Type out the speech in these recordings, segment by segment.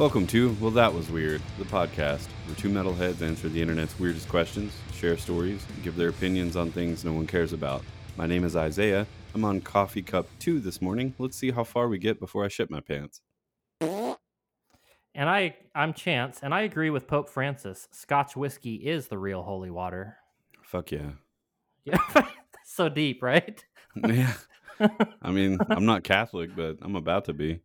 Welcome to Well That Was Weird, the podcast where two metalheads answer the internet's weirdest questions, share stories, and give their opinions on things no one cares about. My name is Isaiah. I'm on coffee cup two this morning. Let's see how far we get before I shit my pants. And I, I'm Chance, and I agree with Pope Francis. Scotch whiskey is the real holy water. Fuck yeah. Yeah, so deep, right? Yeah. I mean, I'm not Catholic, but I'm about to be.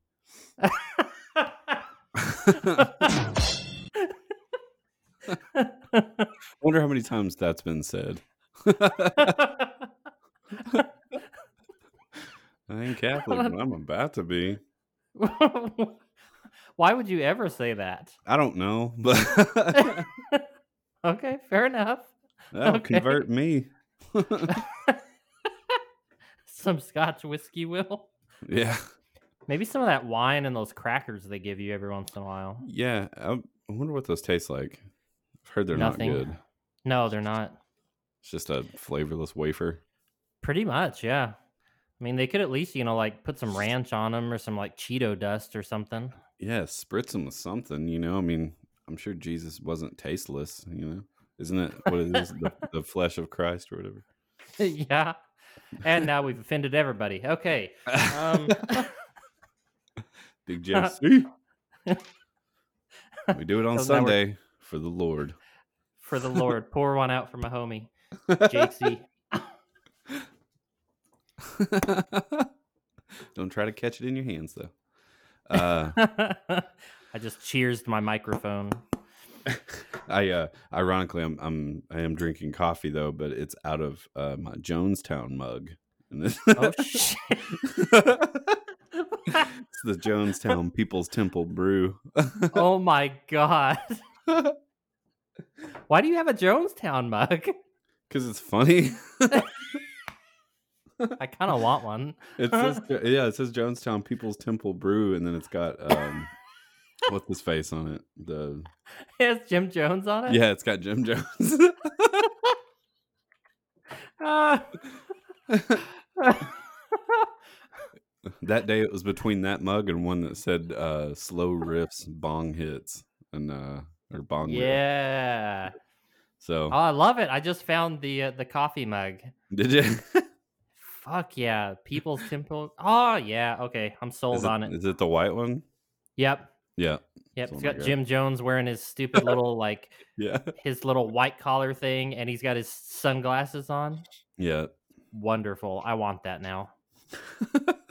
Wonder how many times that's been said. I ain't Catholic, but I'm about to be. Why would you ever say that? I don't know, but okay, fair enough. that'll Okay. convert me. Some Scotch whiskey will. yeah. Maybe some of that wine and those crackers they give you every once in a while. Yeah. I, I wonder what those taste like. I've heard they're Nothing. not good. No, they're not. It's just a flavorless wafer. Pretty much, yeah. I mean, they could at least, you know, like put some ranch on them or some like Cheeto dust or something. Yeah, spritz them with something, you know? I mean, I'm sure Jesus wasn't tasteless, you know? Isn't it what it is? the, the flesh of Christ or whatever. yeah. And now we've offended everybody. Okay. Um, Big JC. we do it on Sunday for the Lord. for the Lord, pour one out for my homie, JC. Don't try to catch it in your hands, though. Uh, I just cheers my microphone. I uh, ironically, I'm I'm I am drinking coffee though, but it's out of uh, my Jonestown mug. Oh, shit. It's the Jonestown People's Temple Brew. oh my God. Why do you have a Jonestown mug? Because it's funny. I kind of want one. It says yeah, it says Jonestown People's Temple Brew, and then it's got um, what's his face on it? The It has Jim Jones on it? yeah, it's got Jim Jones. Ah. That day it was between that mug and one that said uh, slow riffs bong hits and uh or bong riff. yeah. So Oh, I love it. I just found the uh, the coffee mug. did you? Fuck yeah. People's Temple. Oh, yeah. Okay. I'm sold it, on it. is it the white one? Yep. Yeah. Yep. It's got Jim Jones wearing his stupid little, like, Yeah. his little white collar thing, and he's got his sunglasses on. Yeah. Wonderful. I want that now.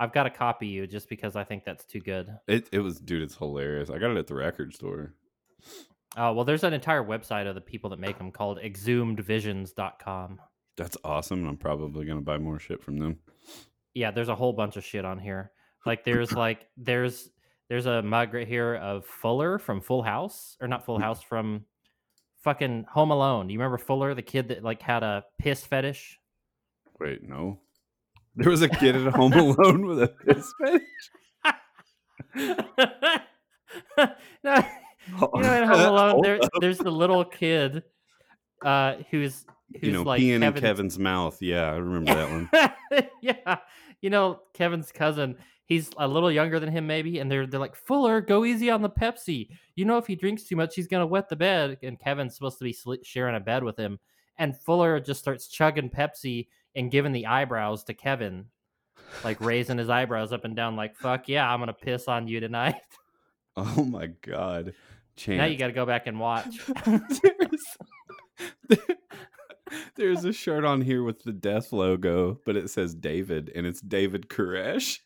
I've got to copy you just because I think that's too good. It it was dude, it's hilarious. I got it at the record store. Oh, well, there's an entire website of the people that make them called exhumedvisions.com. That's awesome. and I'm probably gonna buy more shit from them. Yeah, there's a whole bunch of shit on here. Like there's like there's there's a mug right here of Fuller from Full House or not Full House from fucking Home Alone. Do you remember Fuller, the kid that like had a piss fetish? Wait, no. There was a kid at home alone with a piss fetish. no, you know in Home Alone there, there's the little kid uh who's who's you know, like peeing in Kevin's- Kevin's mouth. Yeah, I remember that one. yeah. You know, Kevin's cousin, he's a little younger than him, maybe, and they're they're like, Fuller, go easy on the Pepsi. You know, if he drinks too much, he's gonna wet the bed. And Kevin's supposed to be sharing a bed with him, and Fuller just starts chugging Pepsi and giving the eyebrows to Kevin, like raising his eyebrows up and down, like "fuck yeah, I'm gonna piss on you tonight." Oh my god. Chance. now you got to go back and watch. there's, there's a shirt on here with the death logo, but it says David and it's David Koresh.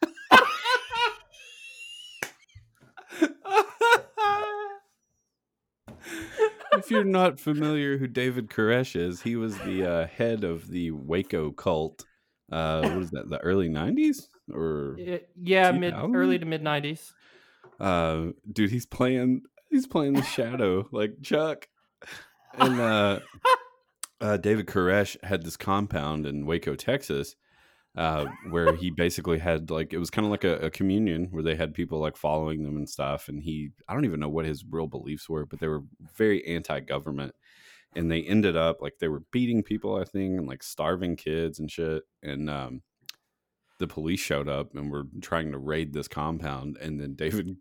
If you're not familiar who David Koresh is, he was the uh, head of the Waco cult. Uh, what is that? The early '90s or Y- yeah, mid early to mid '90s. uh dude he's playing he's playing the shadow like chuck and uh uh david koresh had this compound in waco texas uh where he basically had like it was kind of like a, a communion where they had people like following them and stuff and he i don't even know what his real beliefs were but they were very anti-government and they ended up like they were beating people i think and like starving kids and shit and um the police showed up and were trying to raid this compound and then david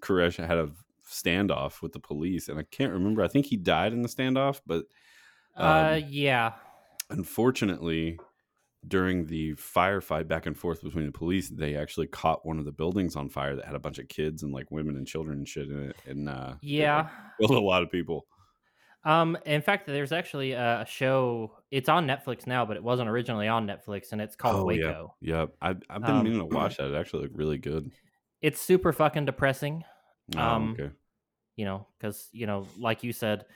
Koresh had a standoff with the police, and I can't remember. I think he died in the standoff, but uh, um, yeah. unfortunately, during the firefight back and forth between the police, they actually caught one of the buildings on fire that had a bunch of kids and like women and children and shit in it, and uh, Yeah. killed a lot of people. Um, in fact, there's actually a show. It's on Netflix now, but it wasn't originally on Netflix, and it's called Oh, yeah. Waco. Yep, I've, I've been Um, meaning to watch that. It actually looked really good. It's super fucking depressing. Oh, Um, okay. you know, because you know, like you said,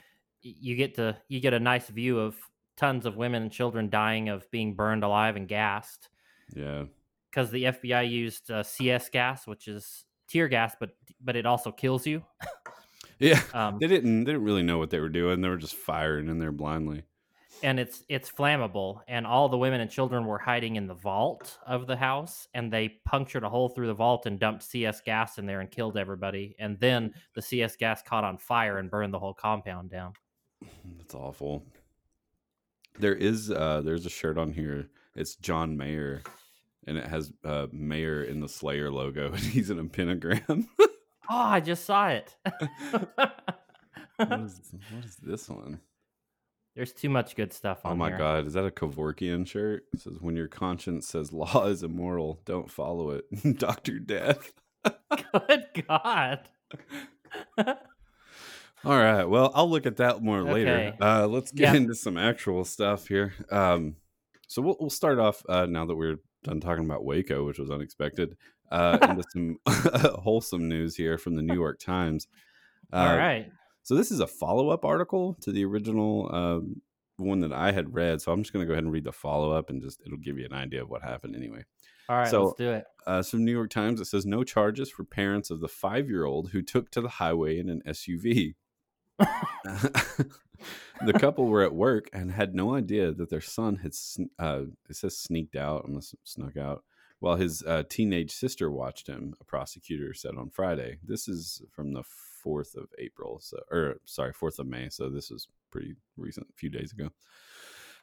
you get to you get a nice view of tons of women and children dying of being burned alive and gassed Yeah. because the FBI used uh, CS gas, which is tear gas, but but it also kills you. Yeah. Um, They didn't. They didn't really know what they were doing. They were just firing in there blindly. and it's it's flammable and all the women and children were hiding in the vault of the house and they punctured a hole through the vault and dumped cs gas in there and killed everybody and then the cs gas caught on fire and burned the whole compound down That's awful. There is uh there's a shirt on here. It's John Mayer, and it has uh Mayer in the Slayer logo, and he's in a pentagram. oh i just saw it what, is, what is this one? there's too much good stuff on Oh my here. god, is that a Kevorkian shirt? It says when your conscience says law is immoral, don't follow it. Doctor Death. good god All right. Well, I'll look at that more later. Uh, let's get Yeah. into some actual stuff here. Um, so we'll, we'll start off uh, now that we're done talking about Waco, which was unexpected, uh, into some wholesome news here from the New York Times. Uh, all right So this is a follow up article to the original um, one that I had read. So I'm just going to go ahead and read the follow up, and just it'll give you an idea of what happened anyway. all right so- let's do it Uh, so New York Times it says no charges for parents of the five year old who took to the highway in an SUV. the couple were at work and had no idea that their son had uh, it says sneaked out, almost snuck out, while his uh, teenage sister watched him. A prosecutor said on Friday. This is from the fourth of April, so or sorry, fourth of May. So this is pretty recent, a few days ago.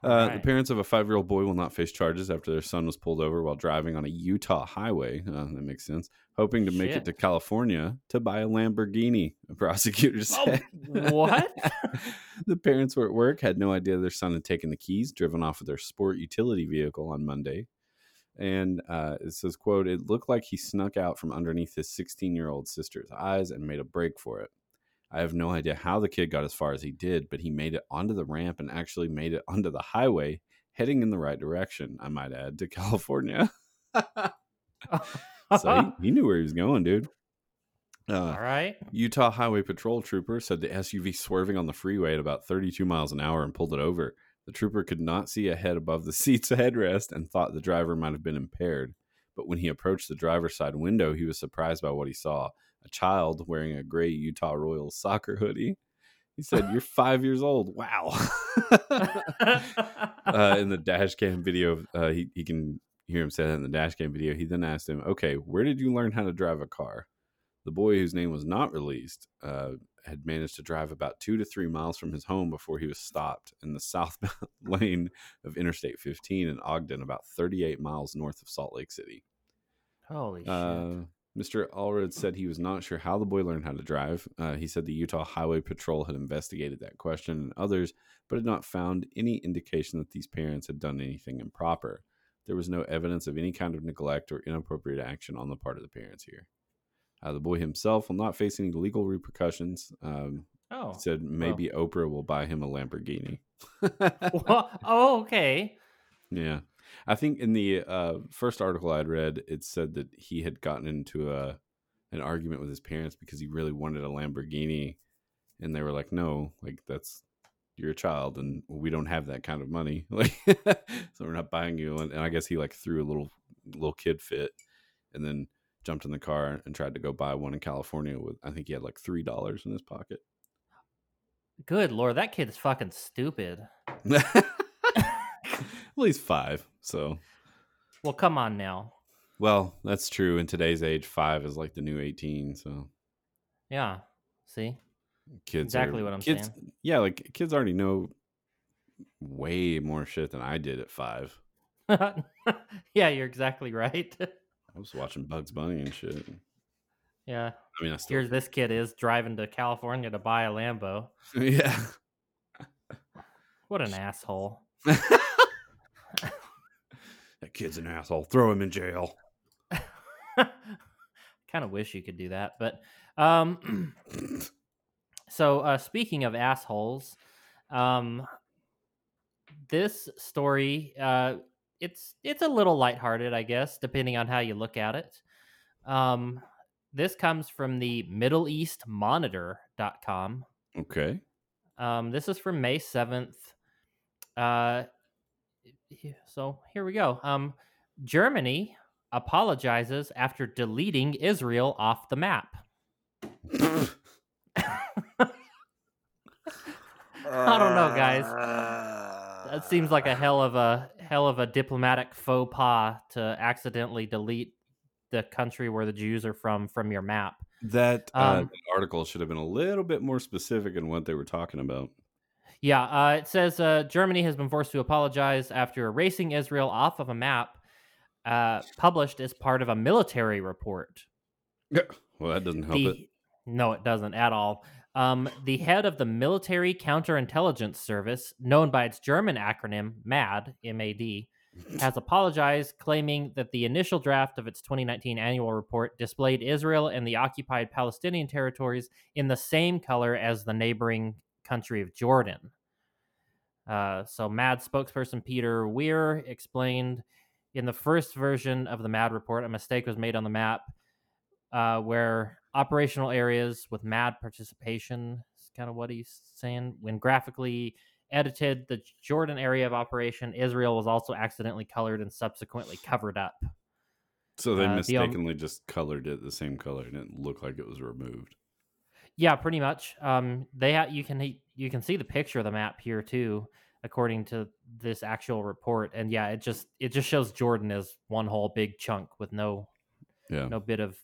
Uh, The parents of a five year old boy will not face charges after their son was pulled over while driving on a Utah highway. Uh, that makes sense. Hoping to make it to California to buy a Lamborghini, a prosecutor Oh, said. what? the parents were at work, had no idea their son had taken the keys, driven off with their sport utility vehicle on Monday. And uh, it says, quote, it looked like he snuck out from underneath his 16 year old sister's eyes and made a break for it. I have no idea how the kid got as far as he did, but he made it onto the ramp and actually made it onto the highway, heading in the right direction, I might add, to California. so he, he knew where he was going, dude. Uh, all right Utah Highway Patrol trooper said the SUV swerving on the freeway at about 32 miles an hour and pulled it over. The trooper could not see ahead above the seat's headrest and thought the driver might have been impaired. But when he approached the driver's side window, he was surprised by what he saw a child wearing a gray Utah Royals soccer hoodie. He said, You're five years old. Wow. uh, in the dash cam video, uh, he, he can hear him say that in the dash cam video. He then asked him, Okay, where did you learn how to drive a car? The boy, whose name was not released, uh, had managed to drive about two to three miles from his home before he was stopped in the southbound lane of Interstate 15 in Ogden, about 38 miles north of Salt Lake City. holy shit Uh, Mr. Allred said he was not sure how the boy learned how to drive. Uh, he said the Utah Highway Patrol had investigated that question and others, but had not found any indication that these parents had done anything improper. There was no evidence of any kind of neglect or inappropriate action on the part of the parents here. Uh, the boy himself will not face any legal repercussions. Um, oh he said maybe Oprah will buy him a Lamborghini. Well, oh okay Yeah. I think in the uh, first article I'd read, it said that he had gotten into a an argument with his parents because he really wanted a Lamborghini, and they were like, "No, like that's you're a child, and we don't have that kind of money, like so we're not buying you." one." And I guess he like threw a little little kid fit, and then jumped in the car and tried to go buy one in California with I think he had like three dollars in his pocket. good lord that kid is fucking stupid well, he's five, so well come on now well, that's true. In today's age, five is like the new eighteen. So yeah see kids, Exactly are- what I'm kids, saying. Yeah, like kids already know way more shit than I did at five. yeah, you're exactly right. I was watching Bugs Bunny and shit. yeah, I mean, I still Here this kid is driving to California to buy a Lambo. yeah. What an asshole. that kid's an asshole. Throw him in jail. kind of wish you could do that, but um so uh speaking of assholes, um this story uh it's it's a little lighthearted, I guess, depending on how you look at it. Um this comes from the Middle East Monitor.com. Okay. Um, this is from May 7th. Uh, so here we go. Um, Germany apologizes after deleting Israel off the map. I don't know, guys. That seems like a hell of a hell of a diplomatic faux pas to accidentally delete the country where the Jews are from from your map. That, uh, Um, that article should have been a little bit more specific in what they were talking about. Yeah, uh, it says uh, Germany has been forced to apologize after erasing Israel off of a map uh, published as part of a military report. Yeah. Well, that doesn't help The- it. No, it doesn't at all. Um, the head of the Military Counterintelligence Service, known by its German acronym MAD, M-A-D, has apologized, claiming that the initial draft of its 2019 annual report displayed Israel and the occupied Palestinian territories in the same color as the neighboring country of Jordan. Uh, so, MAD spokesperson Peter Weir explained in the first version of the MAD report, a mistake was made on the map uh, where operational areas with MAD participation is kind of what he's saying. When graphically edited the Jordan area of operation, Israel was also accidentally colored and subsequently covered up. So they uh, the, um, mistakenly just colored it the same color and it looked like it was removed. Yeah, pretty much. Um, they ha- you can you can see the picture of the map here too, according to this actual report. And yeah, it just it just shows Jordan as one whole big chunk with no Yeah. no bit of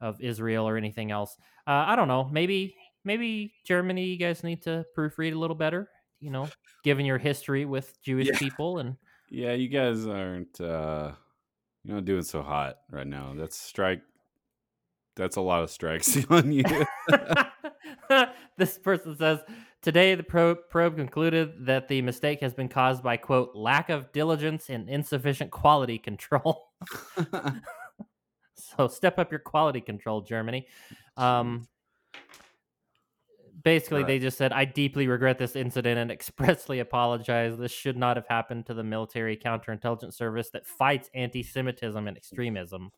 of Israel or anything else. Uh, I don't know. Maybe maybe Germany. You guys need to proofread a little better. You know, given your history with Jewish Yeah. people and Yeah, you guys aren't uh you know doing so hot right now. That's strike that's a lot of strikes on you. this person says today the probe, probe concluded that the mistake has been caused by quote lack of diligence and insufficient quality control. so step up your quality control, Germany. Um, basically, Right. they just said, "I deeply regret this incident and expressly apologize. This should not have happened to the military counterintelligence service that fights anti-Semitism and extremism."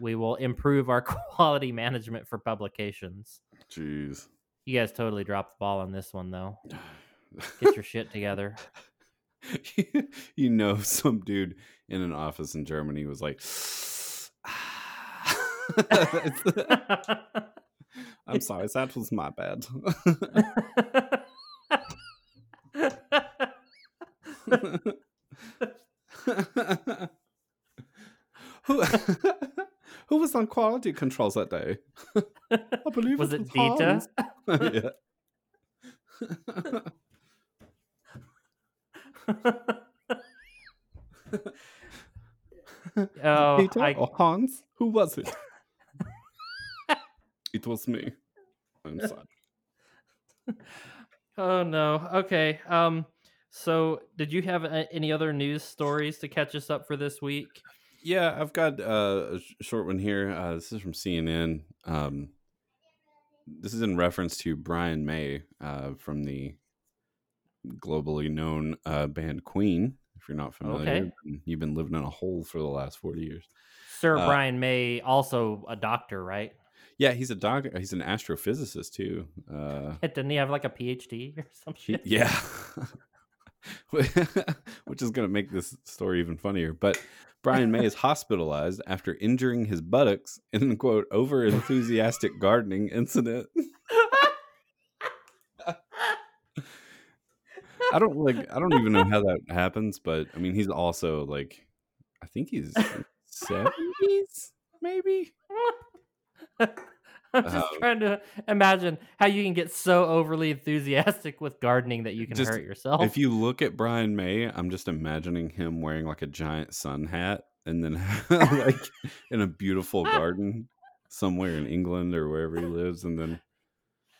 We will improve our quality management for publications. Jeez. You guys totally dropped the ball on this one, though. Get your shit together. you know some dude in an office in Germany was like ah. I'm sorry, that was my bad. who, who was on quality controls that day? I believe Was it was Dieter? Hans. oh, Dieter I, or Hans? Who was it? it was me. I'm sorry. oh no. Okay. Um. So, did you have any other news stories to catch us up for this week? Yeah, I've got uh, a short one here. Uh, this is from CNN. Um, this is in reference to Brian May uh, from the globally known uh, band Queen. If you're not familiar, Okay. you've been living in a hole for the last 40 years. Sir Uh, Brian May, also a doctor, right? Yeah, he's a doc. He's an astrophysicist too. Uh, Didn't he have like a PhD or some he- yeah, which is going to make this story even funnier. But Brian May is hospitalized after injuring his buttocks in a quote over enthusiastic gardening incident. I don't like. I don't even know how that happens, but I mean, he's also like, I think he's seventies, maybe. I'm just Um, trying to imagine how you can get so overly enthusiastic with gardening that you can Just- hurt yourself. If you look at Brian May, I'm just imagining him wearing like a giant sun hat and then like in a beautiful garden somewhere in England or wherever he lives, and then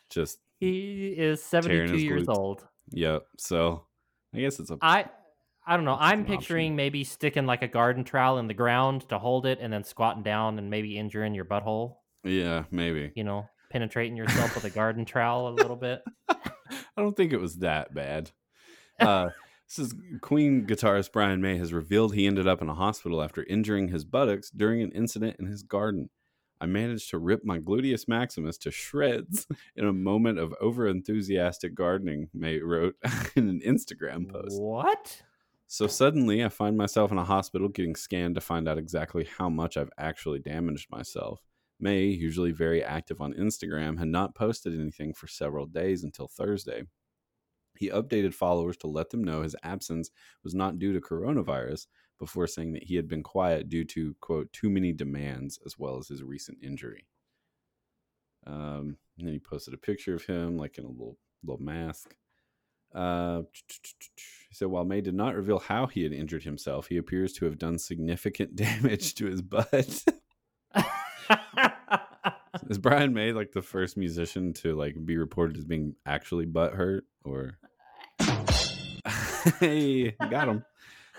just He is 72 years glutes. old. Yep. So I guess it's a I I don't know. I'm an option. picturing maybe sticking like a garden trowel in the ground to hold it and then squatting down and maybe injuring your butthole, yeah maybe. you know, penetrating yourself with a garden trowel a little bit. I don't think it was that bad. Uh, this is Queen guitarist Brian May has revealed he ended up in a hospital after injuring his buttocks during an incident in his garden. I managed to rip my gluteus maximus to shreds in a moment of overenthusiastic gardening, May wrote in an Instagram post. What? So suddenly I find myself in a hospital getting scanned to find out exactly how much I've actually damaged myself. May, usually very active on Instagram, had not posted anything for several days until Thursday. He updated followers to let them know his absence was not due to coronavirus before saying that he had been quiet due to, quote, too many demands as well as his recent injury. Um, and then he posted a picture of him, like in a little little mask. Uh, he said, while May did not reveal how he had injured himself, he appears to have done significant damage to his butt. Is Brian May like the first musician to like be reported as being actually butt hurt or? hey, got him.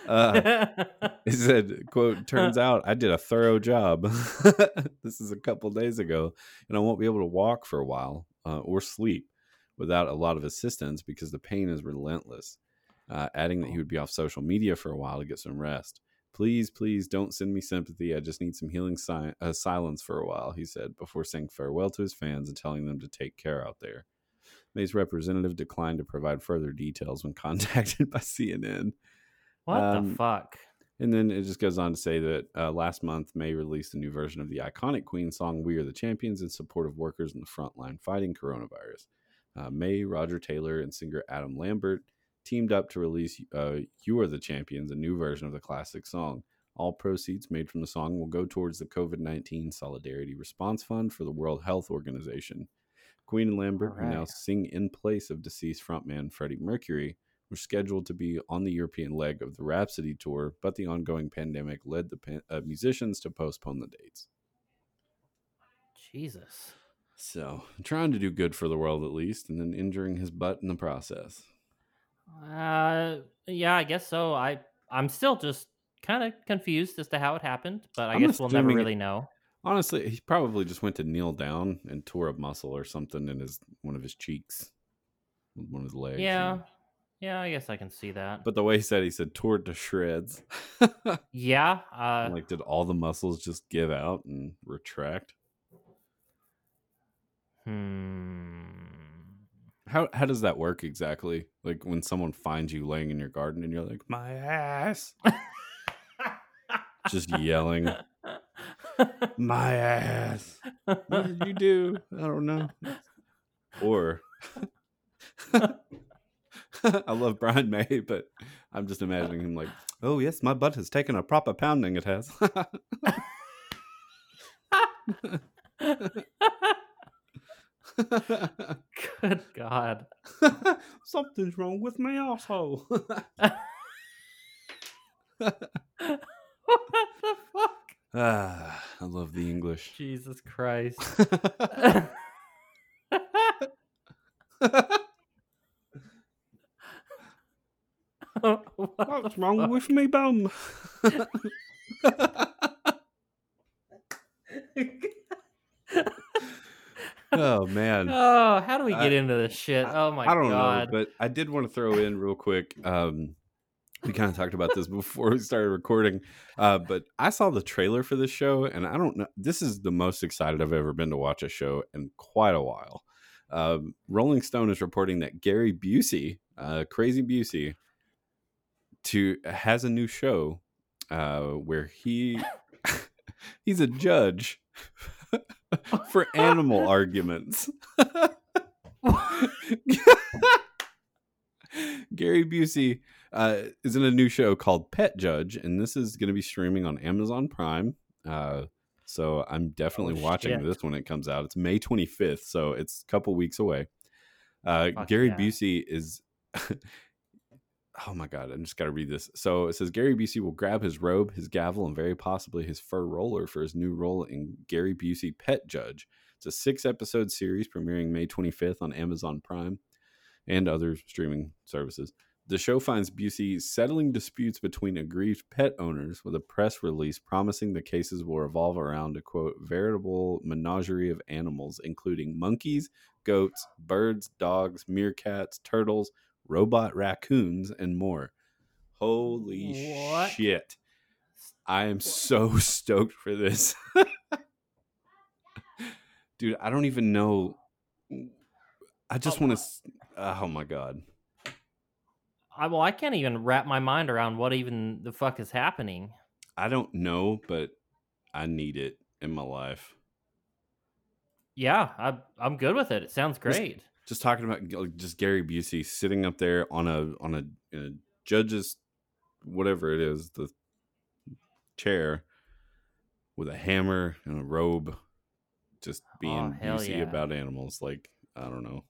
Uh, he said, "quote Turns out I did a thorough job. this is a couple days ago, and I won't be able to walk for a while uh, or sleep without a lot of assistance because the pain is relentless." Uh, adding that he would be off social media for a while to get some rest. Please, please don't send me sympathy. I just need some healing si- uh, silence for a while, he said, before saying farewell to his fans and telling them to take care out there. May's representative declined to provide further details when contacted by CNN. what Um, the fuck? And then it just goes on to say that uh, last month, May released a new version of the iconic Queen song We Are the Champions in support of workers in the front line fighting coronavirus. Uh, May, Roger Taylor, and singer Adam Lambert teamed up to release uh, You Are the Champions, a new version of the classic song. All proceeds made from the song will go towards the COVID 19 Solidarity Response Fund for the World Health Organization. Queen and Lambert, who now sing in place of deceased frontman Freddie Mercury, were scheduled to be on the European leg of the Rhapsody tour, but the ongoing pandemic led the pan- uh, musicians to postpone the dates. Jesus. So, trying to do good for the world at least, and then injuring his butt in the process. Uh, yeah, I guess so. I I'm still just kind of confused as to how it happened, but I I'm guess we'll never assuming it- really know. Honestly, he probably just went to kneel down and tore a muscle or something in his one of his cheeks, one of his legs. Yeah, know. yeah, I guess I can see that. But the way he said, he said tore it to shreds. yeah, uh, like, did all the muscles just give out and retract? hmm. How how does that work exactly? Like when someone finds you laying in your garden and you're like, my ass, just yelling, my ass. What did you do? I don't know. Or I love Brian May, but I'm just imagining him like, oh yes, my butt has taken a proper pounding. It has. Good God. Something's wrong with my asshole. what the fuck? ah, I love the English. Jesus Christ. What's wrong with me bum? Oh man. Oh, how do we I- get into this shit? Oh my god. I don't god. know, but I did want to throw in real quick. Um, we kind of talked about this before we started recording, uh, but I saw the trailer for this show, and I don't know. This is the most excited I've ever been to watch a show in quite a while. Um, Rolling Stone is reporting that Gary Busey, uh, Crazy Busey, to has a new show uh, where he he's a judge for animal arguments. Gary Busey uh, is in a new show called Pet Judge, and this is going to be streaming on Amazon Prime. Uh, so I'm definitely Oh, watching shit. this when it comes out. It's May 25th, so it's a couple weeks away. Uh, Gary yeah. Busey is oh my god, I'm just got to read this. So it says Gary Busey will grab his robe, his gavel, and very possibly his fur roller for his new role in Gary Busey Pet Judge. It's a six episode series premiering May 25th on Amazon Prime and other streaming services. The show finds Busey settling disputes between aggrieved pet owners with a press release promising the cases will revolve around a quote veritable menagerie of animals, including monkeys, goats, birds, dogs, meerkats, turtles, robot raccoons, and more. Holy What? shit. I am so stoked for this. Dude, I don't even know. I oh just Oh, want to. Oh my god. I, well, I can't even wrap my mind around what even the fuck is happening. I don't know, but I need it in my life. Yeah, I, I'm good with it. It sounds great. Just talking about just Gary Busey sitting up there on a on a, in a judge's whatever it is the chair with a hammer and a robe, just oh, being Oh, Busey yeah. about animals. Like I don't know.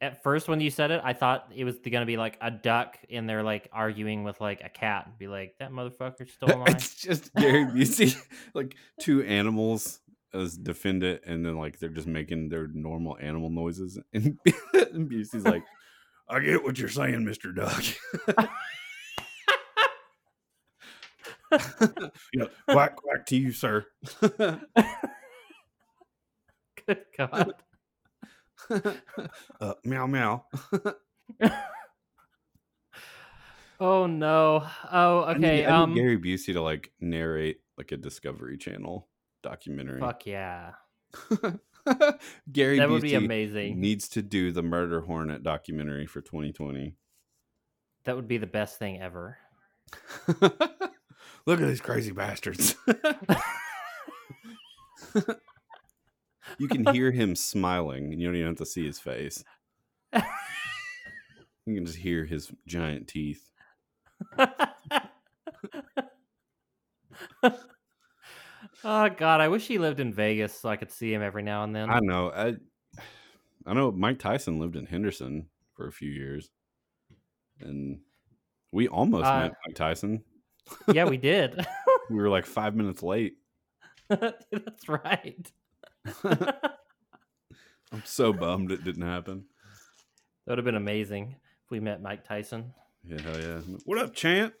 At first, when you said it, I thought it was going to be like a duck in there, like arguing with like a cat, and be like, "That motherfucker stole mine." it's just Gary Busey, like two animals as defendant, and then like they're just making their normal animal noises, and, and Busey's like, "I get what you're saying, Mister Duck." you know, quack quack to you, sir. Good God. uh, meow meow. Oh no. Oh, I need- okay. I need um, Gary Busey to like narrate like a Discovery Channel documentary. fuck yeah, Gary that would be amazing. needs to do the Murder Hornet documentary for 2020. That would be the best thing ever. Look at these crazy bastards. you can hear him smiling, and you don't even have to see his face. You can just hear his giant teeth. Oh God, I wish he lived in Vegas so I could see him every now and then. I know. I I know Mike Tyson lived in Henderson for a few years, and we almost Uh, met Mike Tyson. yeah, we did. We were like five minutes late. That's right. I'm so bummed it didn't happen. That would have been amazing if we met Mike Tyson. Yeah, hell yeah. What up, champ?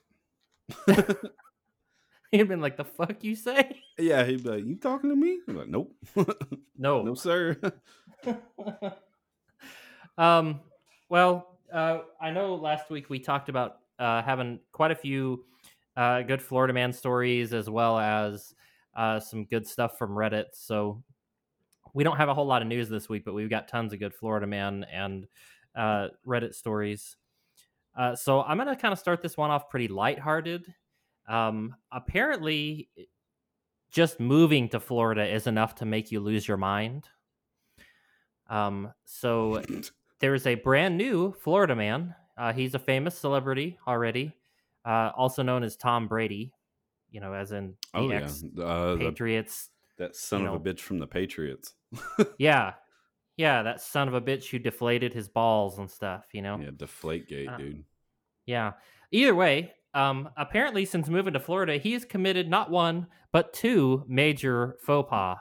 He'd been like, "The fuck you say?" Yeah, he'd be like, "You talking to me?" I'm like, "Nope, No. no, sir." um. Well, uh, I know last week we talked about uh, having quite a few uh, good Florida man stories, as well as uh, some good stuff from Reddit. So we don't have a whole lot of news this week, but we've got tons of good Florida man and uh, Reddit stories. Uh, so I'm going to kind of start this one off pretty lighthearted. Um, apparently, just moving to Florida is enough to make you lose your mind. Um, so there's a brand new Florida man. Uh, he's a famous celebrity already, uh, also known as Tom Brady. You know, as in the oh yeah, uh, the, Patriots. that son of a bitch from the Patriots. Yeah, yeah, that son of a bitch who deflated his balls and stuff. You know. Yeah, deflate gate, Uh, dude. Yeah. Either way, um, apparently since moving to Florida, he has committed not one but two major faux pas.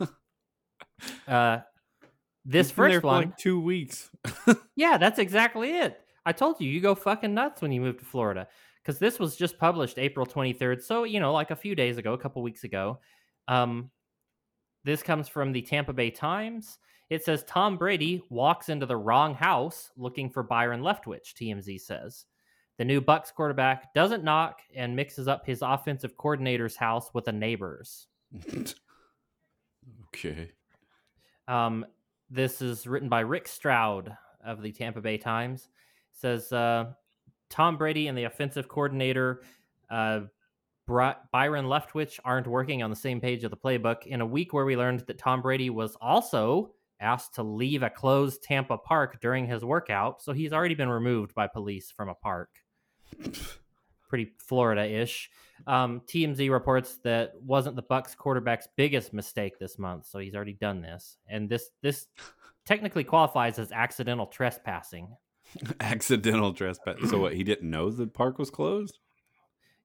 uh, this He's first one, like two weeks. yeah, that's exactly it. I told you, you go fucking nuts when you move to Florida. Because this was just published April 23rd. So, you know, like a few days ago, a couple weeks ago. Um, this comes from the Tampa Bay Times. It says Tom Brady walks into the wrong house looking for Byron Leftwich, TMZ says. The new Bucs quarterback doesn't knock and mixes up his offensive coordinator's house with a neighbor's. okay. Um, this is written by Rick Stroud of the Tampa Bay Times. says uh, Tom Brady and the offensive coordinator uh, Byron Leftwich aren't working on the same page of the playbook in a week where we learned that Tom Brady was also asked to leave a closed Tampa park during his workout, so he's already been removed by police from a park. Pretty Florida-ish. Um, TMZ reports that wasn't the Bucs quarterback's biggest mistake this month, so he's already done this, and this this technically qualifies as accidental trespassing. Accidental trespass. So what? He didn't know the park was closed.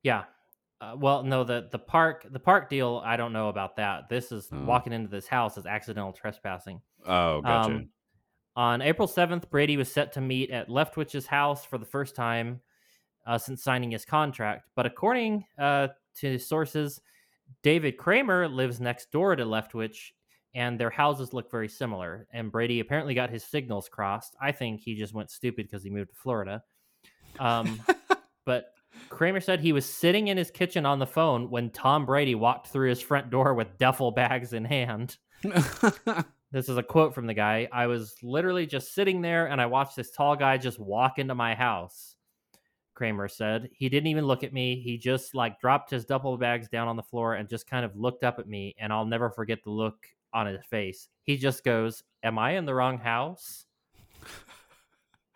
Yeah. Uh, well, no, the the park the park deal. I don't know about that. This is Oh. walking into this house is accidental trespassing. Oh, gotcha. Um, on April 7th, Brady was set to meet at Leftwich's house for the first time uh, since signing his contract. But according uh, to sources, David Kramer lives next door to Leftwich, and their houses look very similar. And Brady apparently got his signals crossed. I think he just went stupid because he moved to Florida. Um, but Kramer said he was sitting in his kitchen on the phone when Tom Brady walked through his front door with duffel bags in hand. This is a quote from the guy. I was literally just sitting there and I watched this tall guy just walk into my house. Kramer said. He didn't even look at me. He just like dropped his duffel bags down on the floor and just kind of looked up at me. And I'll never forget the look on his face. He just goes, Am I in the wrong house?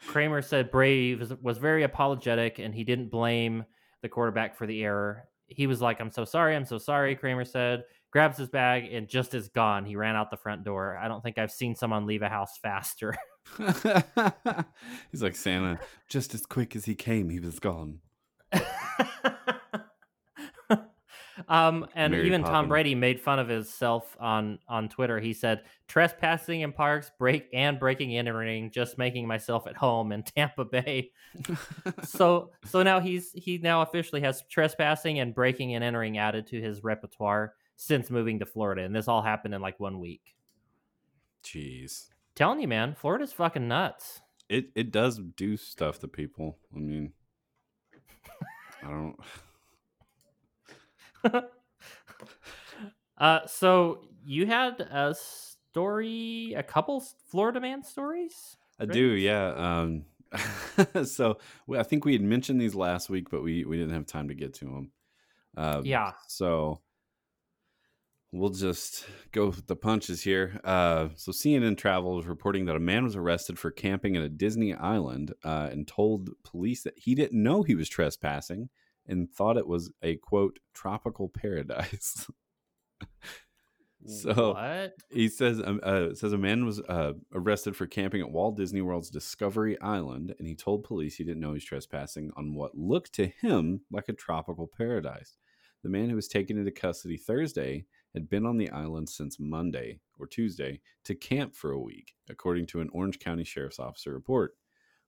Kramer said Brady was, was very apologetic and he didn't blame the quarterback for the error. He was like, I'm so sorry. I'm so sorry. Kramer said, grabs his bag and just is gone. He ran out the front door. I don't think I've seen someone leave a house faster. He's like Santa. Just as quick as he came, he was gone. um, and Mary even Tom Poppins. Brady made fun of himself on on Twitter. He said, "Trespassing in parks, break and breaking and entering, just making myself at home in Tampa Bay." so so now he's he now officially has trespassing and breaking and entering added to his repertoire since moving to Florida, and this all happened in like one week. Jeez. Telling you, man, Florida's fucking nuts. It it does do stuff to people. I mean, I don't. Uh, so you had a story, a couple Florida man stories. I Right? do, yeah. Um, so we, I think we had mentioned these last week, but we we didn't have time to get to them. Um, Yeah. So we'll just go with the punches here. Uh, so CNN Travel is reporting that a man was arrested for camping at a Disney island uh, and told police that he didn't know he was trespassing and thought it was a quote tropical paradise. So- what? He says um, uh, says a man was uh, arrested for camping at Walt Disney World's Discovery Island, and he told police he didn't know he was trespassing on what looked to him like a tropical paradise. The man who was taken into custody Thursday had been on the island since Monday or Tuesday to camp for a week, according to an Orange County Sheriff's Officer report.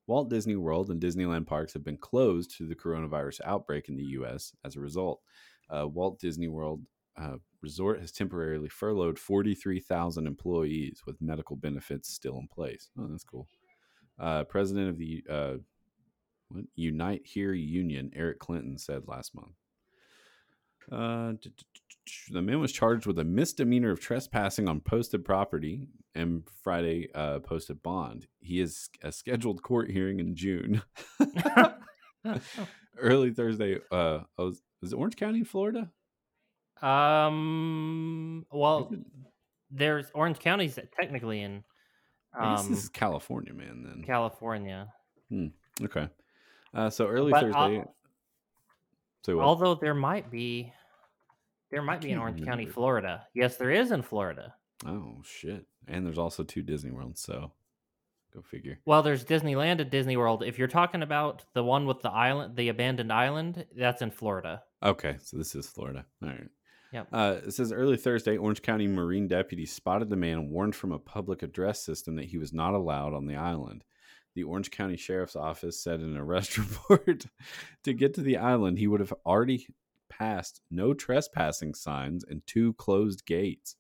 Walt Disney World and Disneyland parks have been closed to the coronavirus outbreak in the U.S. As a result, uh, Walt Disney World uh, Resort has temporarily furloughed 43,000 employees with medical benefits still in place. Oh, that's cool. Uh, President of the uh, what? Unite Here Union, Eric Clinton, said last month. Uh, the man was charged with a misdemeanor of trespassing on posted property and Friday uh, posted bond. He is a scheduled court hearing in June. Early Thursday. Uh, oh, is- is it Orange County, Florida? um. Well, there's Orange County's technically in um, this is California, man. Then California. okay. Uh, so early But, Thursday. uh, so? Although there might be, there might be in Orange County. Florida. Yes, there is in Florida. oh shit! And there's also two Disney Worlds. So go figure. Well, there's Disneyland at Disney World. If you're talking about the one with the island, the abandoned island, that's in Florida. Okay, so this is Florida. All right. Yep. Uh, it says early Thursday, Orange County Marine deputies spotted the man warned from a public address system that he was not allowed on the island. The Orange County Sheriff's Office said in an arrest report to get to the island, he would have already passed no trespassing signs and two closed gates.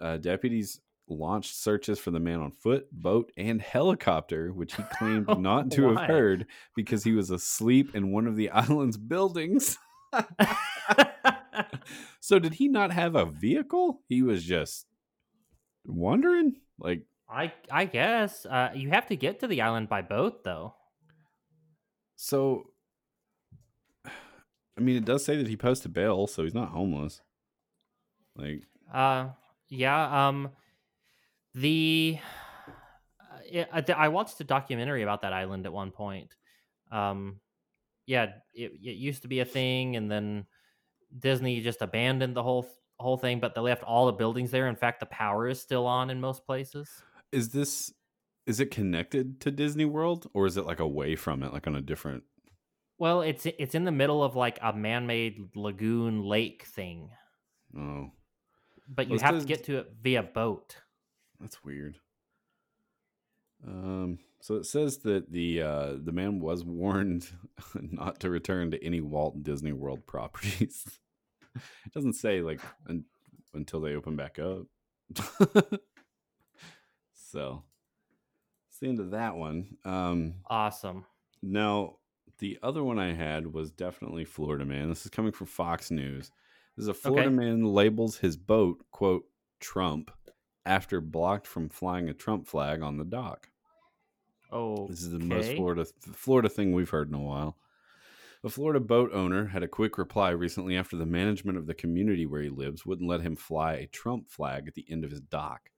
Uh, deputies launched searches for the man on foot, boat, and helicopter, which he claimed not to have heard because he was asleep in one of the island's buildings. So did he not have a vehicle? He was just wandering? Like I I guess uh, you have to get to the island by boat, though. so I mean it does say that he posted bail, so he's not homeless. Like Uh, yeah. Um, the uh, I watched a documentary about that island at one point. Um, yeah, it, it used to be a thing, and then Disney just abandoned the whole whole thing. But they left all the buildings there. In fact, the power is still on in most places. is this is it connected to Disney World or is it like away from it, like on a different? Well, it's it's in the middle of like a man-made lagoon lake thing, Oh, but you have to get to it via boat. that's weird. Um, so it says that the uh, the man was warned not to return to any Walt Disney World properties. it doesn't say like un- until they open back up. so it's the end of that one. Um, Awesome. Now, the other one I had was definitely Florida Man. This is coming from Fox News. This is a Florida Okay. man labels his boat, quote, Trump, after blocked from flying a Trump flag on the dock. Oh, This is the most Florida Florida thing we've heard in a while. A Florida boat owner had a quick reply recently after the management of the community where he lives wouldn't let him fly a Trump flag at the end of his dock.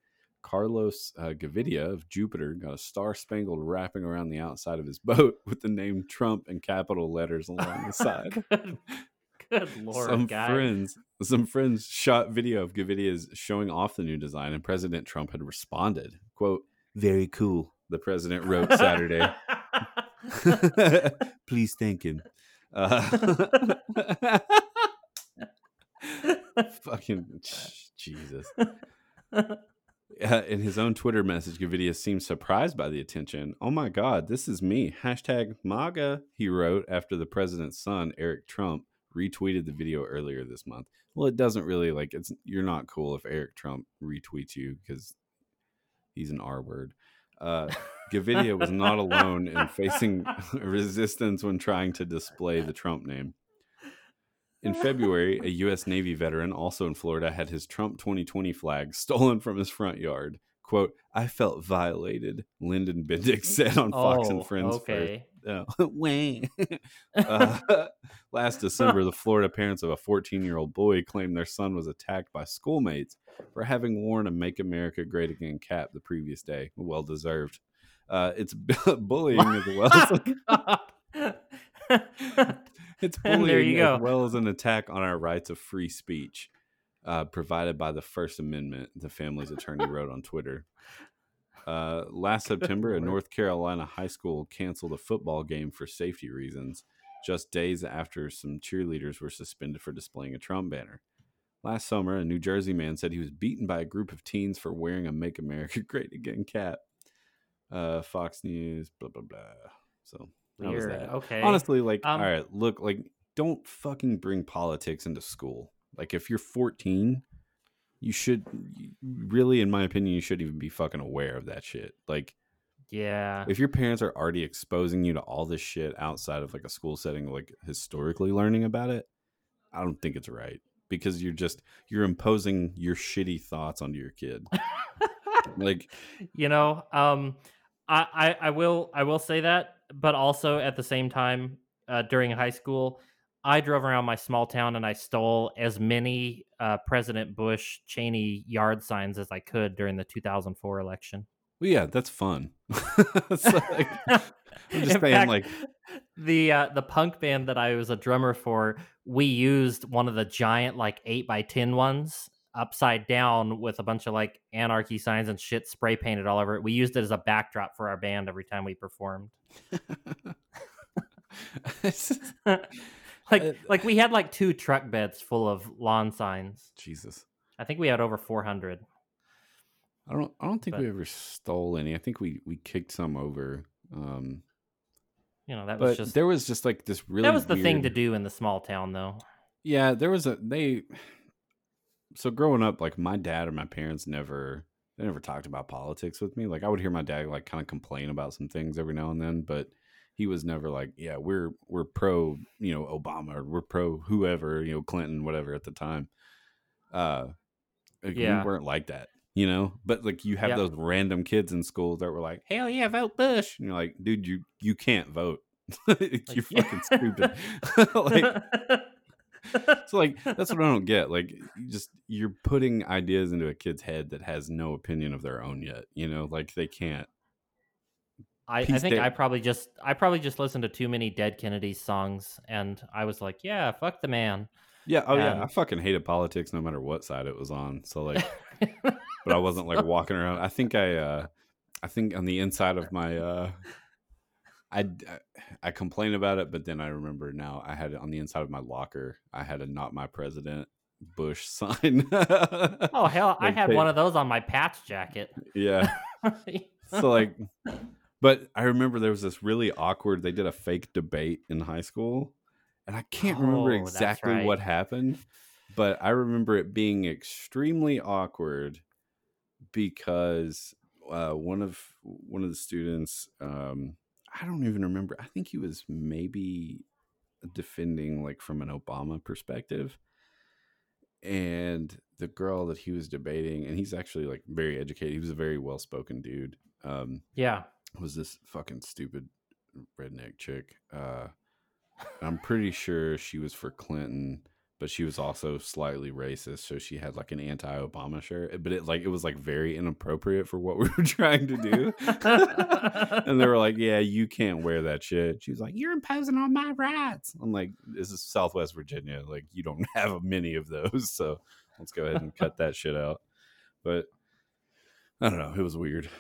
Carlos uh, Gavidia of Jupiter got a star spangled wrapping around the outside of his boat with the name Trump in capital letters along the side. good, good lord, some guy. friends, some friends shot video of Gavidia's showing off the new design, and President Trump had responded, "quote Very cool." The president wrote Saturday. Please thank him. Uh, fucking Jesus. Uh, in his own Twitter message, Gavidia seemed surprised by the attention. Oh my God, this is me. Hashtag MAGA, he wrote after the president's son, Eric Trump, retweeted the video earlier this month. Well, it doesn't really like it's you're not cool if Eric Trump retweets you because he's an R word. Uh, Gavidia was not alone in facing resistance when trying to display the Trump name. In February, a U.S. Navy veteran, also in Florida, had his Trump 2020 flag stolen from his front yard. "Quote: I felt violated." Lyndon Bendix said on Fox and Oh, Friends. first. Okay. Oh, Wah. uh, last December, the Florida parents of a 14 year old boy claimed their son was attacked by schoolmates for having worn a Make America Great Again cap the previous day. Well deserved. Uh, it's bullying as well. It's bullying there you as well as an attack on our rights of free speech, uh, provided by the First Amendment. The family's attorney wrote on Twitter. Uh, last September, a North Carolina high school canceled a football game for safety reasons, just days after some cheerleaders were suspended for displaying a Trump banner. Last summer, a New Jersey man said he was beaten by a group of teens for wearing a Make America Great Again cap. Uh, Fox News, blah, blah, blah. So Weird. that. Okay. Honestly, like, Um, all right, look, like, don't fucking bring politics into school. Like, if you're 14, you should really, in my opinion, you should even be fucking aware of that shit. Like, yeah. if your parents are already exposing you to all this shit outside of like a school setting, like historically learning about it, I don't think it's right because you're just you're imposing your shitty thoughts onto your kid. like, you know um I, I i will i will say that but also at the same time uh, during high school i drove around my small town and i stole as many uh, president bush cheney yard signs as i could during the 2004 election well, yeah, that's fun. Like- I'm just In saying, fact, like, the uh, the punk band that I was a drummer for, we used one of the giant like eight by ten ones upside down with a bunch of like anarchy signs and shit spray painted all over it. We used it as a backdrop for our band every time we performed. like like we had like two truck beds full of lawn signs. Jesus. I think we had over four hundred. I don't. I don't think But- we ever stole any. I think we we kicked some over. Um, You know that was but just there was just like this really. that was the thing to do in the small town though. Yeah, there was a they. So growing up, like my dad or my parents never they never talked about politics with me. Like I would hear my dad like kind of complain about some things every now and then, but he was never like, yeah, we're we're pro, you know, Obama or we're pro whoever, you know, Clinton, whatever at the time. Uh, like, Yeah. we weren't like that, you know. But like you have Yep. those random kids in school that were like, hell yeah, vote Bush, and you're like, dude, you you can't vote. you're fucking stupid. like so like that's what I don't get. Like you just you're putting ideas into a kid's head that has no opinion of their own yet. You know, like they can't. I, I think I probably just I probably just listened to too many Dead Kennedys songs, and I was like, yeah, fuck the man. Yeah. Oh yeah. I fucking hated politics no matter what side it was on. So like, but I wasn't like walking around. I think I uh I think on the inside of my uh I I complain about it, but then I remember now I had it on the inside of my locker. I had a "Not My President" Bush sign. Oh hell, I had they- one of those on my patch jacket. yeah. So like, but I remember there was this really awkward. They did a fake debate in high school, and I can't remember Oh, that's exactly right. what happened, but I remember it being extremely awkward because uh, one of one of the students, um, I don't even remember. I think he was maybe defending like from an Obama perspective. And the girl that he was debating, and he's actually like very educated. He was a very well spoken dude. Um, yeah. was this fucking stupid redneck chick. Uh, I'm pretty sure she was for Clinton, but she was also slightly racist. So she had like an anti-Obama shirt, but it like it was like very inappropriate for what we were trying to do. and they were like, "Yeah, you can't wear that shit." She was like, "You're imposing on my rights." I'm like, "This is Southwest Virginia. Like, you don't have many of those, so let's go ahead and cut that shit out." But I don't know. It was weird.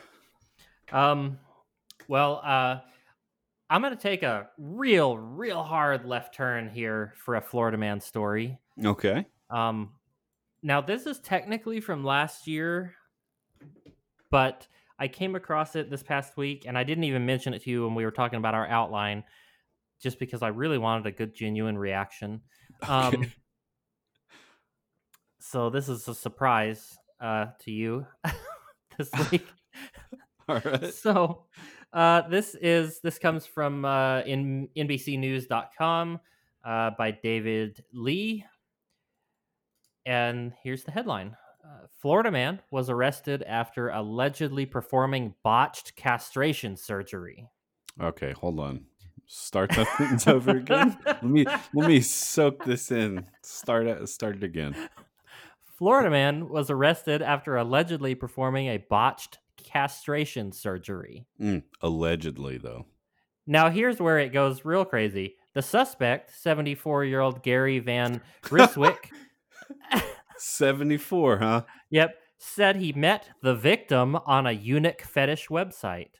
Um, well, uh, I'm gonna take a real, real hard left turn here for a Florida man story. Okay. Um, now this is technically from last year, but I came across it this past week, and I didn't even mention it to you when we were talking about our outline, just because I really wanted a good, genuine reaction. Um, so this is a surprise uh, to you this week. All right. so uh, this is this comes from uh, in NBCNews.com uh, by David Lee, and here's the headline: uh, Florida man was arrested after allegedly performing botched castration surgery. Okay, hold on. Start that sentence over again. Let me let me soak this in. Start it start it again. Florida man was arrested after allegedly performing a botched castration surgery. Mm, allegedly though. Now, here's where it goes real crazy. The suspect, 74 year old Gary Van Riswick, 74, huh? yep, said he met the victim on a eunuch fetish website.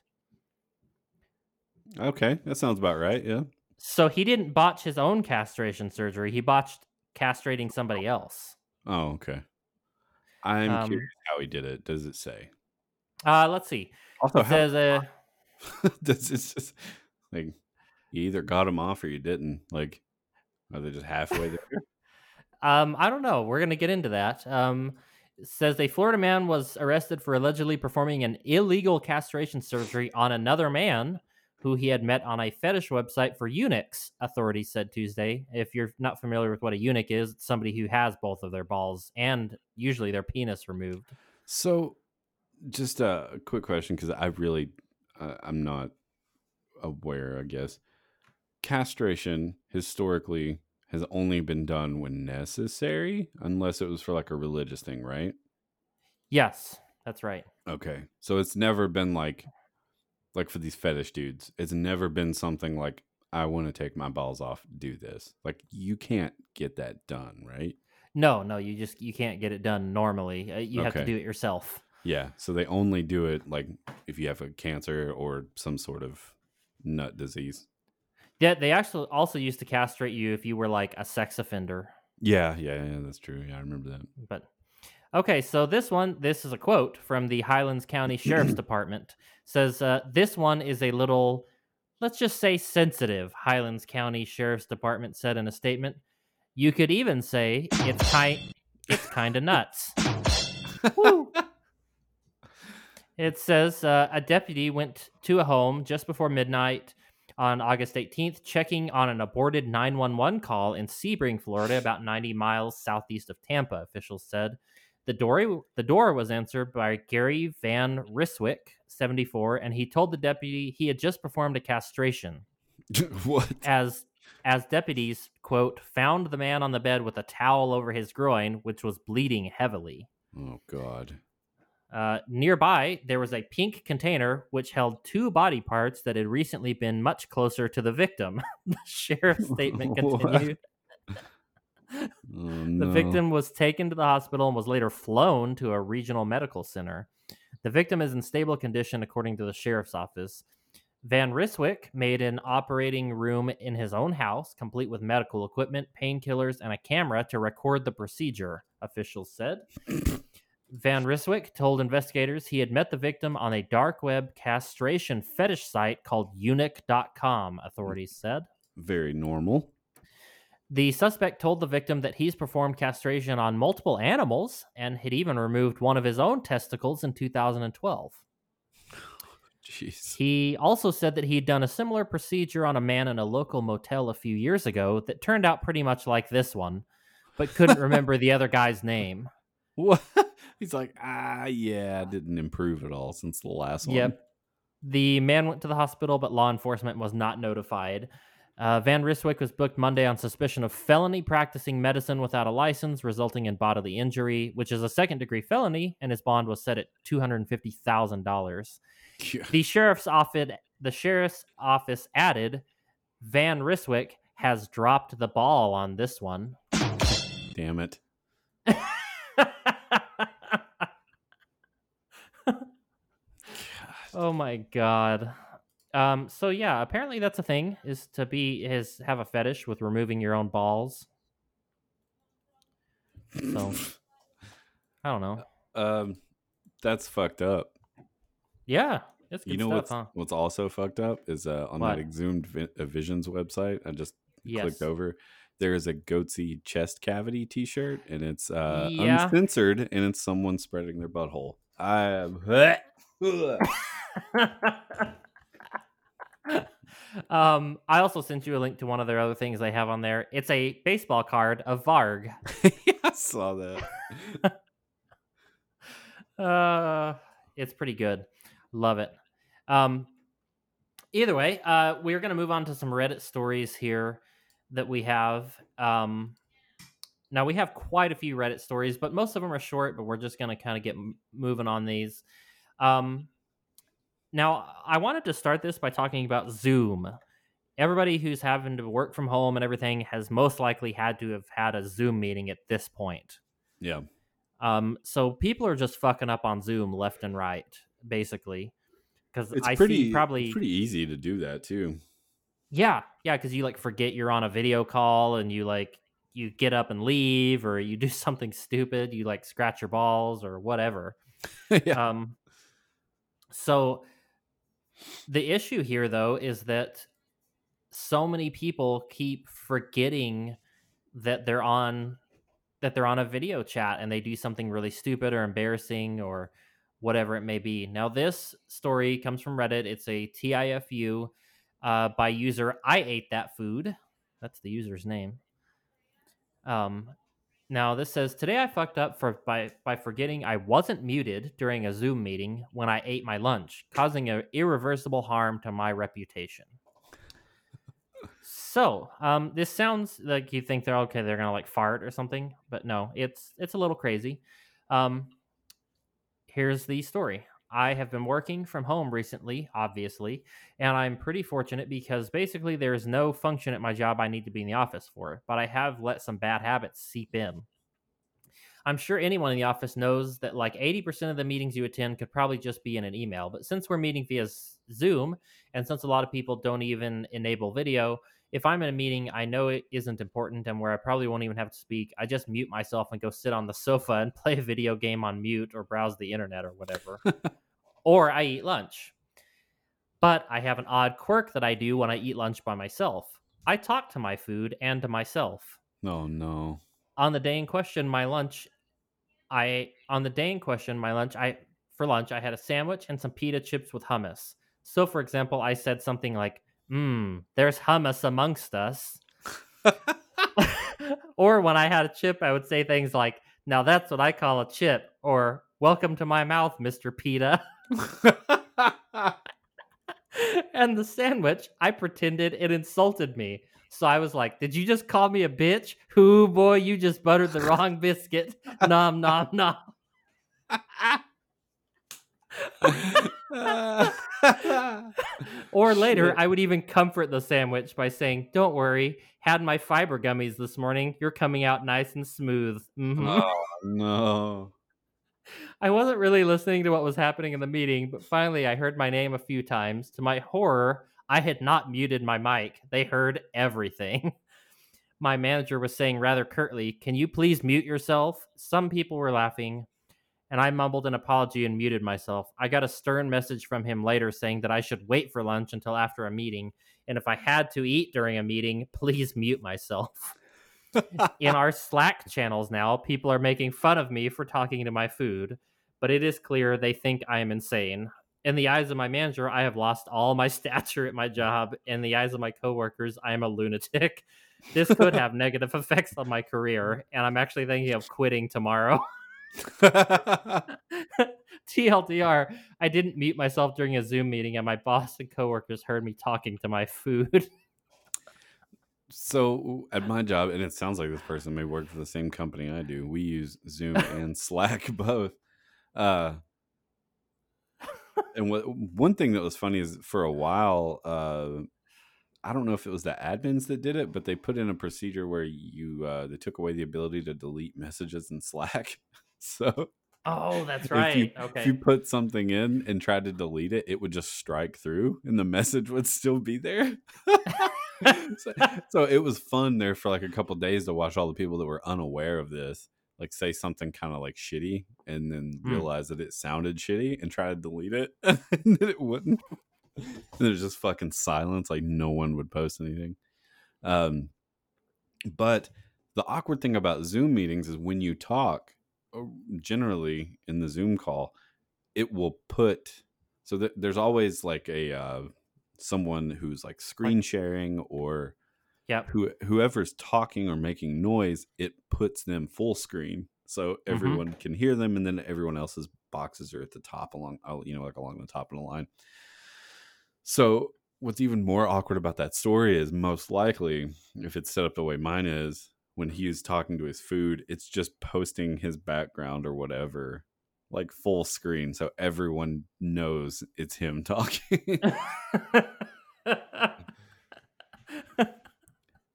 Okay, that sounds about right. Yeah. So he didn't botch his own castration surgery, he botched castrating somebody else. Oh, okay. I'm Um, curious how he did it. Does it say? Uh, let's see. Also, It says, uh, does it just like you either got him off or you didn't? Like, are they just halfway there? Um, I don't know. We're gonna get into that. Um, says a Florida man was arrested for allegedly performing an illegal castration surgery on another man who he had met on a fetish website for eunuchs. Authorities said Tuesday. If you're not familiar with what a eunuch is, it's somebody who has both of their balls and usually their penis removed. So, just a quick question because I really, uh, I'm not aware. I guess castration historically has only been done when necessary, unless it was for like a religious thing, right? Yes, that's right. Okay, so it's never been like, like for these fetish dudes, it's never been something like I want to take my balls off, do this. Like you can't get that done, right? No, no, you just you can't get it done normally. Uh, you have to do it yourself. Yeah, so they only do it like if you have a cancer or some sort of nut disease. Yeah, they actually also used to castrate you if you were like a sex offender. Yeah, yeah, yeah, that's true. Yeah, I remember that. But okay, so this one, this is a quote from the Highlands County Sheriff's Department. Says uh, this one is a little, let's just say, sensitive. Highlands County Sheriff's Department said in a statement. You could even say it's kind, it's kind of nuts. It says uh, a deputy went to a home just before midnight on August 18th, checking on an aborted 911 call in Sebring, Florida, about 90 miles southeast of Tampa. Officials said the door the door was answered by Gary Van Riswick, 74, and he told the deputy he had just performed a castration. what? As as deputies quote found the man on the bed with a towel over his groin, which was bleeding heavily. Oh God. Uh, nearby, there was a pink container which held two body parts that had recently been much closer to the victim. the sheriff's statement continued. Oh, The victim was taken to the hospital and was later flown to a regional medical center. The victim is in stable condition, according to the sheriff's office. Van Ryswick made an operating room in his own house, complete with medical equipment, painkillers, and a camera to record the procedure, officials said. Van Ryswick told investigators he had met the victim on a dark web castration fetish site called eunuch.com, authorities said. Very normal. The suspect told the victim that he's performed castration on multiple animals and had even removed one of his own testicles in 2012. Jeez. He also said that he'd done a similar procedure on a man in a local motel a few years ago that turned out pretty much like this one, but couldn't remember the other guy's name. What? He's like, ah, yeah, didn't improve at all since the last one. Yep. The man went to the hospital, but law enforcement was not notified. Uh, Van Ryswick was booked Monday on suspicion of felony practicing medicine without a license, resulting in bodily injury, which is a second degree felony, and his bond was set at two hundred fifty thousand dollars. The sheriff's office, the sheriff's office added, Van Ryswick has dropped the ball on this one. Damn it. oh my god. Um, so yeah, apparently that's a thing is to be is have a fetish with removing your own balls. So I don't know. Um, that's fucked up. Yeah, it's you know stuff, what's huh? what's also fucked up is uh, on What? that Exhumed Vi- uh, Visions website. I just Yes. clicked over. There is a goatsy chest cavity T-shirt, and it's uh, Yeah. uncensored, and it's someone spreading their butthole. I am. um, I also sent you a link to one of their other things they have on there. It's a baseball card of Varg. yeah, I saw that. Uh, it's pretty good. Love it. Um, either way, uh, we're going to move on to some Reddit stories here that we have. Um, now we have quite a few Reddit stories, but most of them are short. But we're just going to kind of get m- moving on these. Um, now I wanted to start this by talking about Zoom. Everybody who's having to work from home and everything has most likely had to have had a Zoom meeting at this point. Yeah, Um, so people are just fucking up on Zoom left and right, basically. Because it's I pretty see probably it's pretty easy to do that too. yeah, yeah, because you like forget you're on a video call and you like you get up and leave or you do something stupid, you like scratch your balls or whatever. yeah, Um, so the issue here, though, is that so many people keep forgetting that they're on that they're on a video chat and they do something really stupid or embarrassing or whatever it may be. Now, this story comes from Reddit. It's a TIFU uh, by user I ate that food. That's the user's name. Um, now this says today I fucked up for by by forgetting I wasn't muted during a Zoom meeting when I ate my lunch, causing a irreversible harm to my reputation. So, um, this sounds like you think they're okay. They're gonna like fart or something, but no, it's it's a little crazy. Um, here's the story. I have been working from home recently, obviously, and I'm pretty fortunate because basically there's no function at my job I need to be in the office for, but I have let some bad habits seep in. I'm sure anyone in the office knows that like 80% of the meetings you attend could probably just be in an email, but since we're meeting via Zoom, and since a lot of people don't even enable video, if I'm in a meeting I know it isn't important and where I probably won't even have to speak, I just mute myself and go sit on the sofa and play a video game on mute or browse the internet or whatever. or I eat lunch. But I have an odd quirk that I do when I eat lunch by myself. I talk to my food and to myself. Oh no. On the day in question, my lunch, I on the day in question, my lunch, I for lunch I had a sandwich and some pita chips with hummus. So, for example, I said something like, "Mmm, there's hummus amongst us." or when I had a chip, I would say things like, "Now that's what I call a chip," or "Welcome to my mouth, Mister Pita." and the sandwich, I pretended it insulted me. So I was like, "Did you just call me a bitch? Whoo boy, you just buttered the wrong biscuit." nom nom nom. Or later, Shit. I would even comfort the sandwich by saying, "Don't worry, had my fiber gummies this morning. You're coming out nice and smooth." Mhm. oh no. I wasn't really listening to what was happening in the meeting, but finally I heard my name a few times. To my horror, I had not muted my mic. They heard everything. my manager was saying rather curtly, Can you please mute yourself? Some people were laughing, and I mumbled an apology and muted myself. I got a stern message from him later saying that I should wait for lunch until after a meeting, and if I had to eat during a meeting, please mute myself. In our Slack channels now, people are making fun of me for talking to my food, but it is clear they think I am insane. In the eyes of my manager, I have lost all my stature at my job. In the eyes of my coworkers, I am a lunatic. This could have negative effects on my career, and I'm actually thinking of quitting tomorrow. TLDR, I didn't mute myself during a Zoom meeting, and my boss and coworkers heard me talking to my food. So at my job, and it sounds like this person may work for the same company I do. We use Zoom and Slack both. Uh, and what one thing that was funny is for a while, uh, I don't know if it was the admins that did it, but they put in a procedure where you uh, they took away the ability to delete messages in Slack. so oh, that's if right. you, okay. if you put something in and tried to delete it, it would just strike through, and the message would still be there. so, so it was fun there for like a couple days to watch all the people that were unaware of this like say something kind of like shitty and then Hmm. realize that it sounded shitty and try to delete it and then it wouldn't and there's just fucking silence like no one would post anything um but the awkward thing about zoom meetings is when you talk generally in the zoom call it will put so th- there's always like a uh someone who's like screen sharing or Yep. who whoever's talking or making noise, it puts them full screen so everyone can hear them, and then everyone else's boxes are at the top along, uh, you know, like along the top of the line. So what's even more awkward about that story is most likely if it's set up the way mine is, when he's talking to his food, it's just posting his background or whatever, like full screen, so everyone knows it's him talking.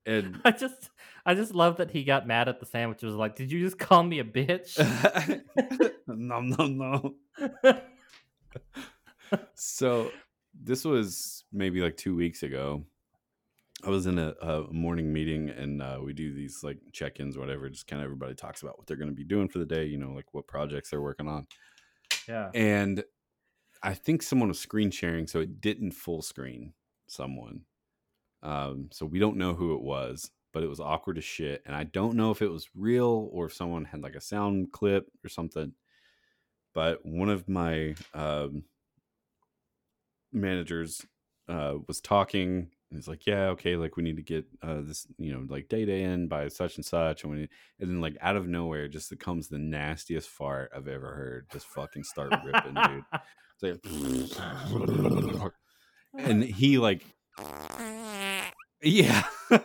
and I just I just love that he got mad at the sandwich. It was like, did you just call me a bitch? no, no, no. so this was maybe like two weeks ago. I was in a, a morning meeting and uh, we do these like check-ins, whatever. Just kind of everybody talks about what they're going to be doing for the day. You know, like what projects they're working on. yeah. And I think someone was screen sharing, so it didn't full screen someone. Um, so we don't know who it was, but it was awkward as shit. And I don't know if it was real or if someone had like a sound clip or something. But one of my um, managers uh, was talking. And he's like, "Yeah, okay, like we need to get uh, this, you know, like data in by such and such." And we, and then like out of nowhere, just comes the nastiest fart I've ever heard. Just fucking start ripping, dude. It's like, and he like yeah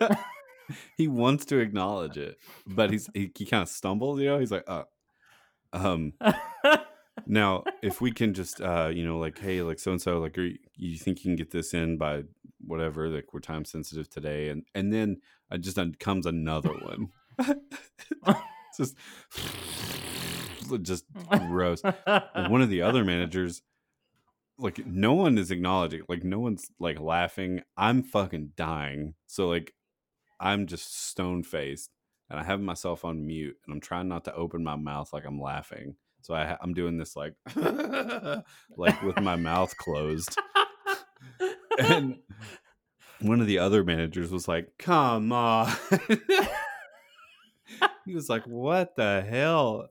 he wants to acknowledge it but he's he, he kind of stumbles you know he's like uh um now if we can just uh you know like hey like so and so like are you, you think you can get this in by whatever like we're time sensitive today? And and then uh, just uh, comes another one. Just just gross. One of the other managers like no one is acknowledging like no one's like laughing. I'm fucking dying. So like i'm just stone faced and i have myself on mute and i'm trying not to open my mouth like i'm laughing so I, I'm doing this like like with my mouth closed. And one of the other managers was like come on. He was like what the hell?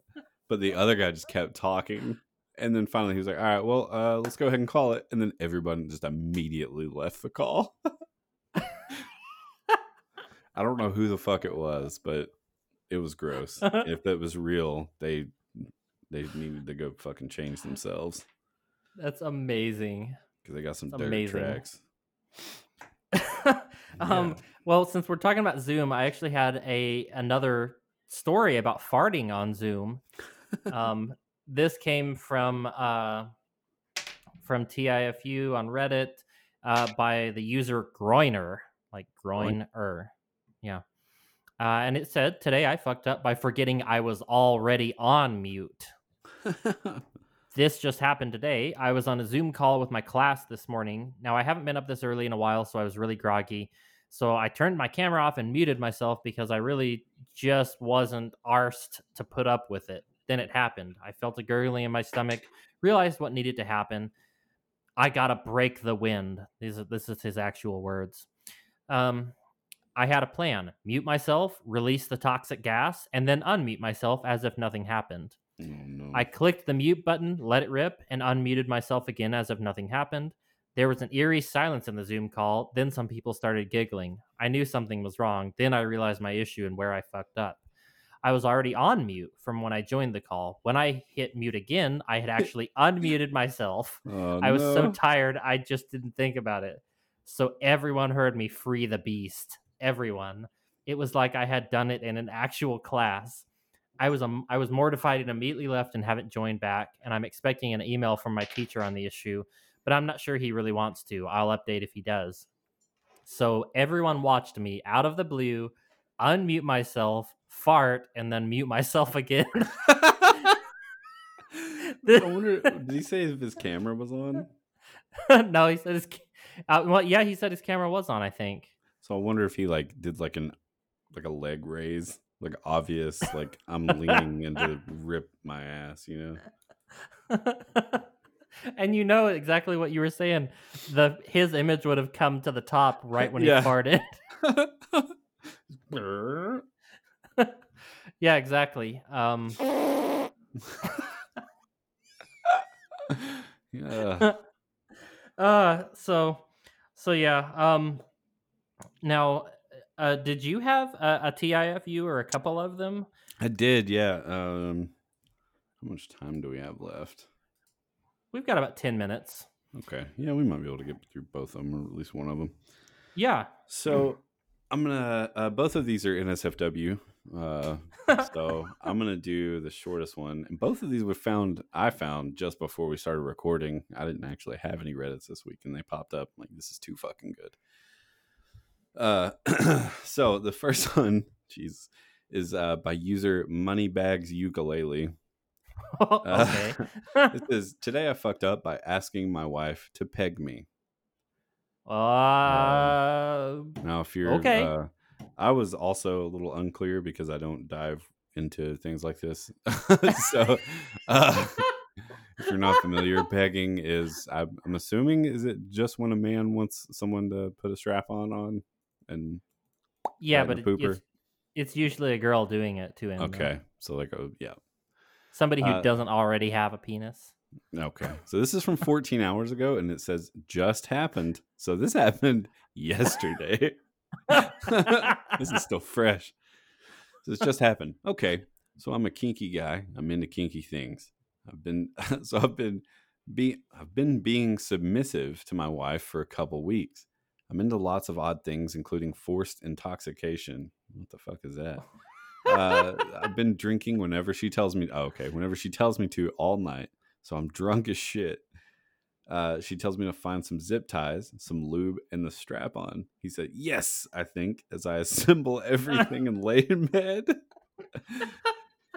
But the other guy just kept talking. And then finally he was like all right well uh, let's go ahead and call it. And then everyone just immediately left the call. I don't know who the fuck it was but it was gross. If that was real they they needed to go fucking change themselves That's amazing. because they got some It's dirt amazing. tracks um, Yeah. well, since we're talking about Zoom, I actually had a another story about farting on Zoom. um, this came from uh, from TIFU on Reddit uh, by the user Groiner, like Groin- Groiner. Yeah. Uh, and it said, Today I fucked up by forgetting I was already on mute. This just happened today. I was on a Zoom call with my class this morning. Now, I haven't been up this early in a while, so I was really groggy. So I turned my camera off and muted myself because I really just wasn't arsed to put up with it. Then it happened. I felt a gurgling in my stomach, realized what needed to happen. I gotta break the wind. These are, this is his actual words. Um, I had a plan: mute myself, release the toxic gas, and then unmute myself as if nothing happened. Oh no. I clicked the mute button, let it rip, and unmuted myself again as if nothing happened. There was an eerie silence in the Zoom call. Then some people started giggling. I knew something was wrong. Then I realized my issue and where I fucked up. I was already on mute from when I joined the call. When I hit mute again, I had actually unmuted myself. Oh, I was so tired, I just didn't think about it. So everyone heard me free the beast. Everyone. It was like I had done it in an actual class. I was um, I was mortified and immediately left and haven't joined back. And I'm expecting an email from my teacher on the issue, but I'm not sure he really wants to. I'll update if he does. So everyone watched me out of the blue, unmute myself, fart, and then mute myself again. I wonder, did he say if his camera was on? no, he said his. Uh, well, yeah, he said his camera was on. I think. So I wonder if he like did like an like a leg raise, like obvious, like I'm leaning in to rip my ass, you know? and you know exactly what you were saying. The his image would have come to the top right when Yeah. he farted. yeah, exactly. Um, yeah. uh, so, so yeah. Um, now, uh, did you have a, a TIFU or a couple of them? I did, yeah. Um how much time do we have left? We've got about ten minutes. Okay. Yeah, we might be able to get through both of them or at least one of them. Yeah. So I'm gonna uh, both of these are NSFW. Uh, so I'm gonna do the shortest one, and both of these were found. I found just before we started recording. I didn't actually have any Reddit's this week, and they popped up. like this is too fucking good. Uh, so the first one, jeez, is uh, by user Moneybags Ukulele. okay. It says today I fucked up by asking my wife to peg me. Uh, Now, if you're Okay. uh, I was also a little unclear because I don't dive into things like this. so, uh, if you're not familiar, pegging is I'm, I'm assuming is it just when a man wants someone to put a strap on on and yeah, but a it's, it's usually a girl doing it to him. though. okay, so like oh yeah, Somebody who Uh, doesn't already have a penis. okay. So this is from 14 hours ago, and it says just happened. So this happened yesterday. this is still fresh. So it's just happened. Okay. So I'm a kinky guy. I'm into kinky things. I've been so I've been be I've been being submissive to my wife for a couple weeks. I'm into lots of odd things, including forced intoxication. What the fuck is that? Uh, I've been drinking whenever she tells me. Oh, okay, whenever she tells me to all night. So I'm drunk as shit. Uh, she tells me to find some zip ties, some lube, and the strap on. He said, Yes, I think, as I assemble everything and lay in bed.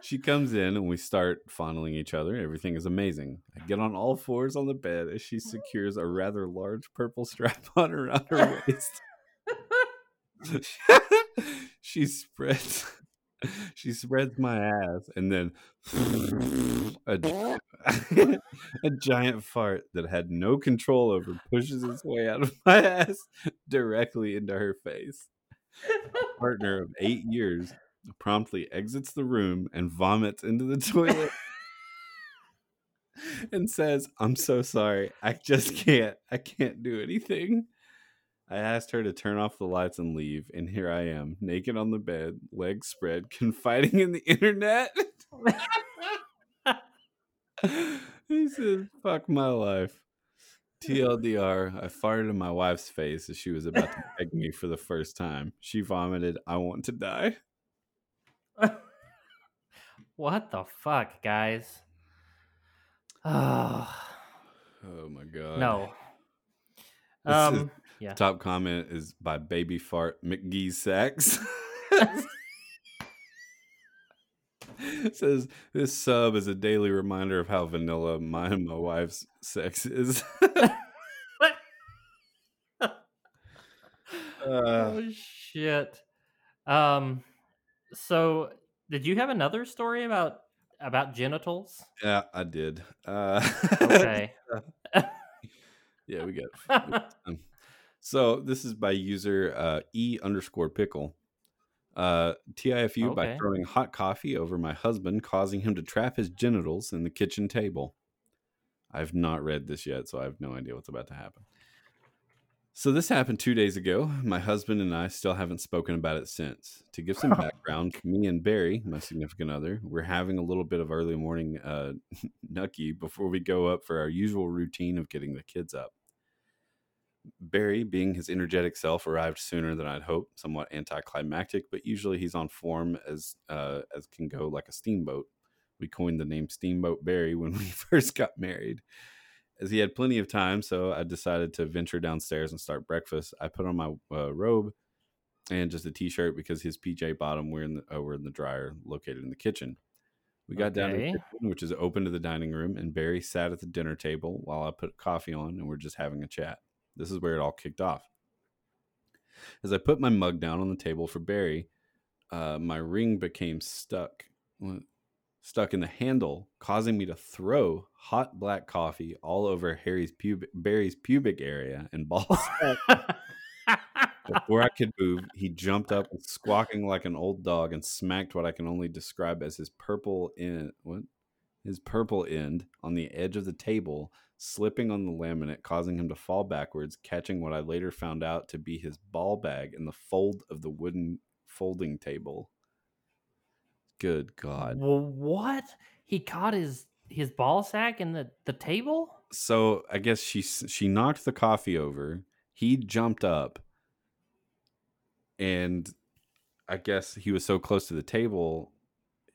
She comes in and we start fondling each other. Everything is amazing. I get on all fours on the bed as she oh. secures a rather large purple strap on around her waist. she spreads she spreads my ass and then a, a giant fart that had no control over pushes its way out of my ass directly into her face. Partner of eight years promptly exits the room and vomits into the toilet and says, I'm so sorry. I just can't. I can't do anything. I asked her to turn off the lights and leave, and here I am, naked on the bed, legs spread, confiding in the internet. he says, Fuck my life. TLDR, I farted in my wife's face as she was about to beg me for the first time. She vomited, I want to die. What the fuck, guys? Oh, Oh my god. no. This is- Um, yeah. Top comment is by Baby Fart McGeezaks. says this sub is a daily reminder of how vanilla my and my wife's sex is. uh, oh shit. Um so did you have another story about about genitals? yeah, I did. Uh, Okay. yeah, we got. So this is by user uh, e underscore pickle. Uh, TIFU by throwing hot coffee over my husband, causing him to trap his genitals in the kitchen table. I've not read this yet, so I have no idea what's about to happen. So this happened two days ago. My husband and I still haven't spoken about it since. To give some background, me and Barry, my significant other, we're having a little bit of early morning uh, nucky before we go up for our usual routine of getting the kids up. Barry, being his energetic self, arrived sooner than I'd hoped, somewhat anticlimactic, but usually he's on form as uh, as can go like a steamboat. We coined the name Steamboat Barry when we first got married. As he had plenty of time, so I decided to venture downstairs and start breakfast. I put on my uh, robe and just a t-shirt because his PJ bottom were in the, uh, were in the dryer located in the kitchen. We got down to the kitchen, which is open to the dining room, and Barry sat at the dinner table while I put coffee on, and we're just having a chat. This is where it all kicked off. As I put my mug down on the table for Barry, uh, my ring became stuck, stuck in the handle, causing me to throw hot black coffee all over Harry's pubic, Barry's pubic area and balls. Before I could move, he jumped up squawking like an old dog and smacked what I can only describe as his purple end. What? His purple end on the edge of the table, slipping on the laminate, causing him to fall backwards, catching what I later found out to be his ball bag in the fold of the wooden folding table. Good God. well, what? He caught his his ball sack in the the table? So I guess she she knocked the coffee over. He jumped up, and I guess he was so close to the table,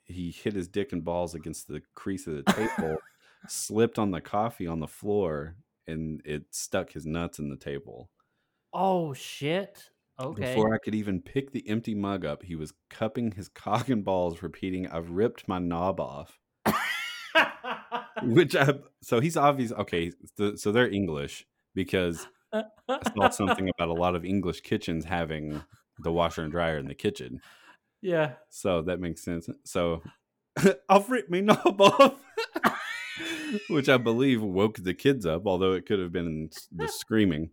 he hit his dick and balls against the crease of the table, slipped on the coffee on the floor, and it stuck his nuts in the table. Oh shit. Okay. Before I could even pick the empty mug up, he was cupping his cock and balls, repeating, "I've ripped my knob off." Which I so he's obvious. Okay, so they're English because I saw something about a lot of English kitchens having the washer and dryer in the kitchen. yeah. So that makes sense. So I've ripped me knob off, which I believe woke the kids up, although it could have been the screaming.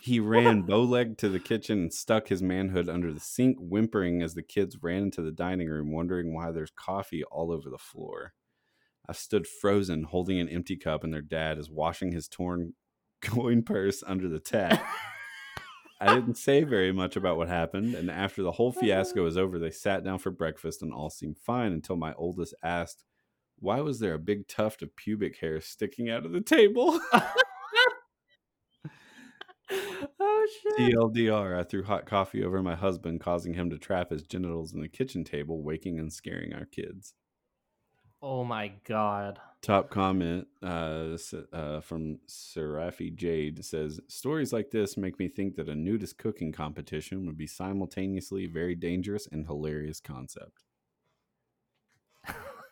He ran bow legged to the kitchen and stuck his manhood under the sink, whimpering as the kids ran into the dining room, wondering why there's coffee all over the floor. I stood frozen, holding an empty cup, and their dad is washing his torn coin purse under the tap. I didn't say very much about what happened, and after the whole fiasco was over, they sat down for breakfast and all seemed fine until my oldest asked, Why was there a big tuft of pubic hair sticking out of the table? oh shit. TLDR, I threw hot coffee over my husband, causing him to trap his genitals in the kitchen table, waking and scaring our kids. Oh my god. Top comment uh, uh, from Serafi Jade says Stories like this make me think that a nudist cooking competition would be simultaneously a very dangerous and hilarious concept.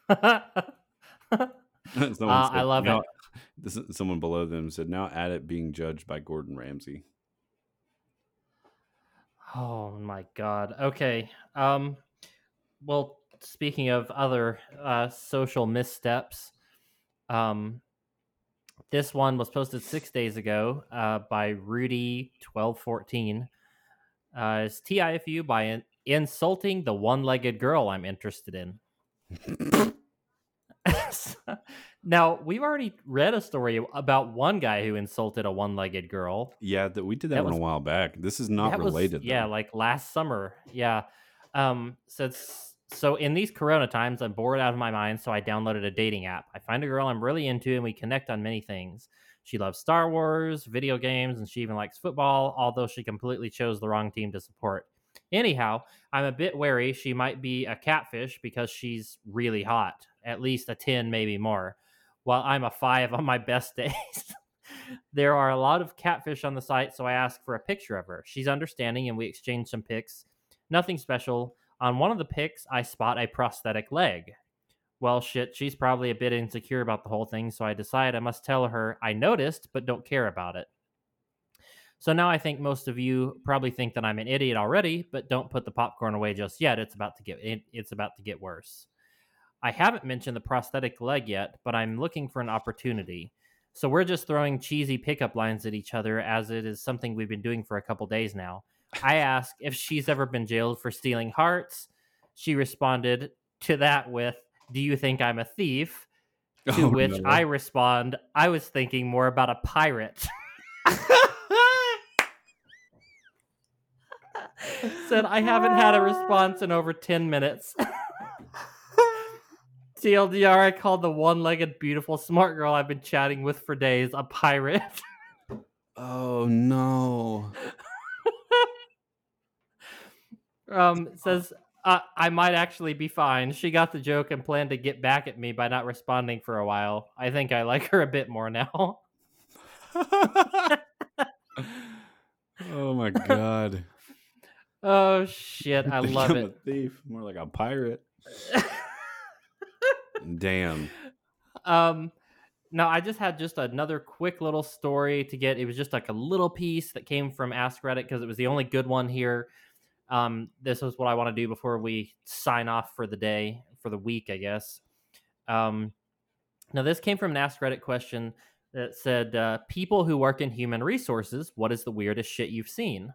Someone Uh, I love now, it. This someone below them said, now at it being judged by Gordon Ramsay. Oh my god. Okay. Um well, speaking of other uh social missteps, um this one was posted 6 days ago uh by Rudy1214. Uh it's TIFU by in- insulting the one-legged girl I'm interested in. now, we've already read a story about one guy who insulted a one-legged girl. Yeah, that we did that, That one was- a while back. This is not That was- related. yeah, like last summer. Yeah. Um. So it's, so in these Corona times, I'm bored out of my mind, so I downloaded a dating app. I find a girl I'm really into, and we connect on many things. She loves Star Wars, video games, and she even likes football. Although she completely chose the wrong team to support. Anyhow, I'm a bit wary she might be a catfish because she's really hot, at least a 10, maybe more, while I'm a 5 on my best days. there are a lot of catfish on the site, so I ask for a picture of her. She's understanding and we exchange some pics. Nothing special. On one of the pics, I spot a prosthetic leg. Well, shit, she's probably a bit insecure about the whole thing, so I decide I must tell her I noticed but don't care about it. So now I think most of you probably think that I'm an idiot already, but don't put the popcorn away just yet. It's about to get it, it's about to get worse. I haven't mentioned the prosthetic leg yet, but I'm looking for an opportunity. So we're just throwing cheesy pickup lines at each other as it is something we've been doing for a couple days now. I ask if she's ever been jailed for stealing hearts. She responded to that with, "Do you think I'm a thief?" To Oh, which no. I respond, "I was thinking more about a pirate." Said I haven't had a response in over 10 minutes. TLDR, I called the one legged, beautiful, smart girl I've been chatting with for days a pirate. oh no. Um, says, uh, I might actually be fine. She got the joke and planned to get back at me by not responding for a while. I think I like her a bit more now. oh my god. Oh, shit. I love I'm it. Thief, more like a pirate. Damn. Um, no, I just had just another quick little story to get. It was just like a little piece that came from Ask Reddit because it was the only good one here. Um, this is what I want to do before we sign off for the day, for the week, I guess. Um, now, this came from an Ask Reddit question that said, uh, People who work in human resources, what is the weirdest shit you've seen?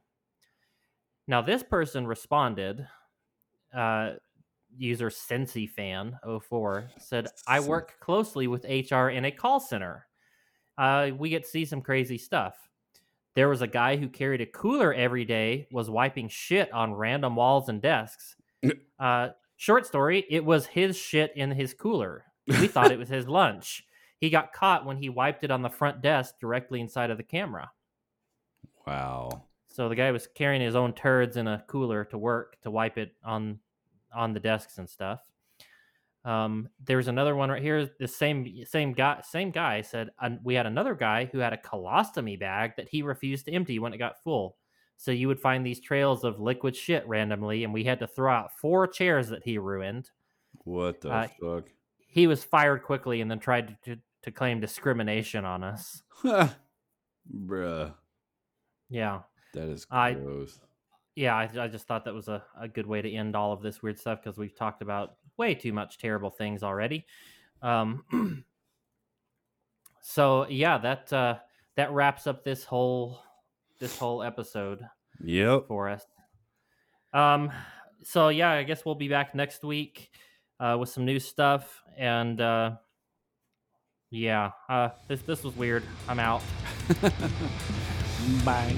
Now, this person responded, uh, user Sensi fan 04 said, I work closely with HR in a call center. Uh, we get to see some crazy stuff. There was a guy who carried a cooler every day, was wiping shit on random walls and desks. Uh, short story, it was his shit in his cooler. We thought it was his lunch. He got caught when he wiped it on the front desk directly inside of the camera. Wow. So the guy was carrying his own turds in a cooler to work to wipe it on on the desks and stuff. Um, there's another one right here. The same same guy same guy said uh, we had another guy who had a colostomy bag that he refused to empty when it got full. So you would find these trails of liquid shit randomly, and we had to throw out four chairs that he ruined. What the Uh, fuck? He was fired quickly and then tried to, to, to claim discrimination on us. Bruh. Yeah. That is I- gross. yeah, I, I just thought that was a, a good way to end all of this weird stuff because we've talked about way too much terrible things already. Um, so yeah, that uh, that wraps up this whole this whole episode Yep. for us. Um, so yeah, I guess we'll be back next week uh, with some new stuff and uh, yeah, uh, this this was weird. I'm out. Bye.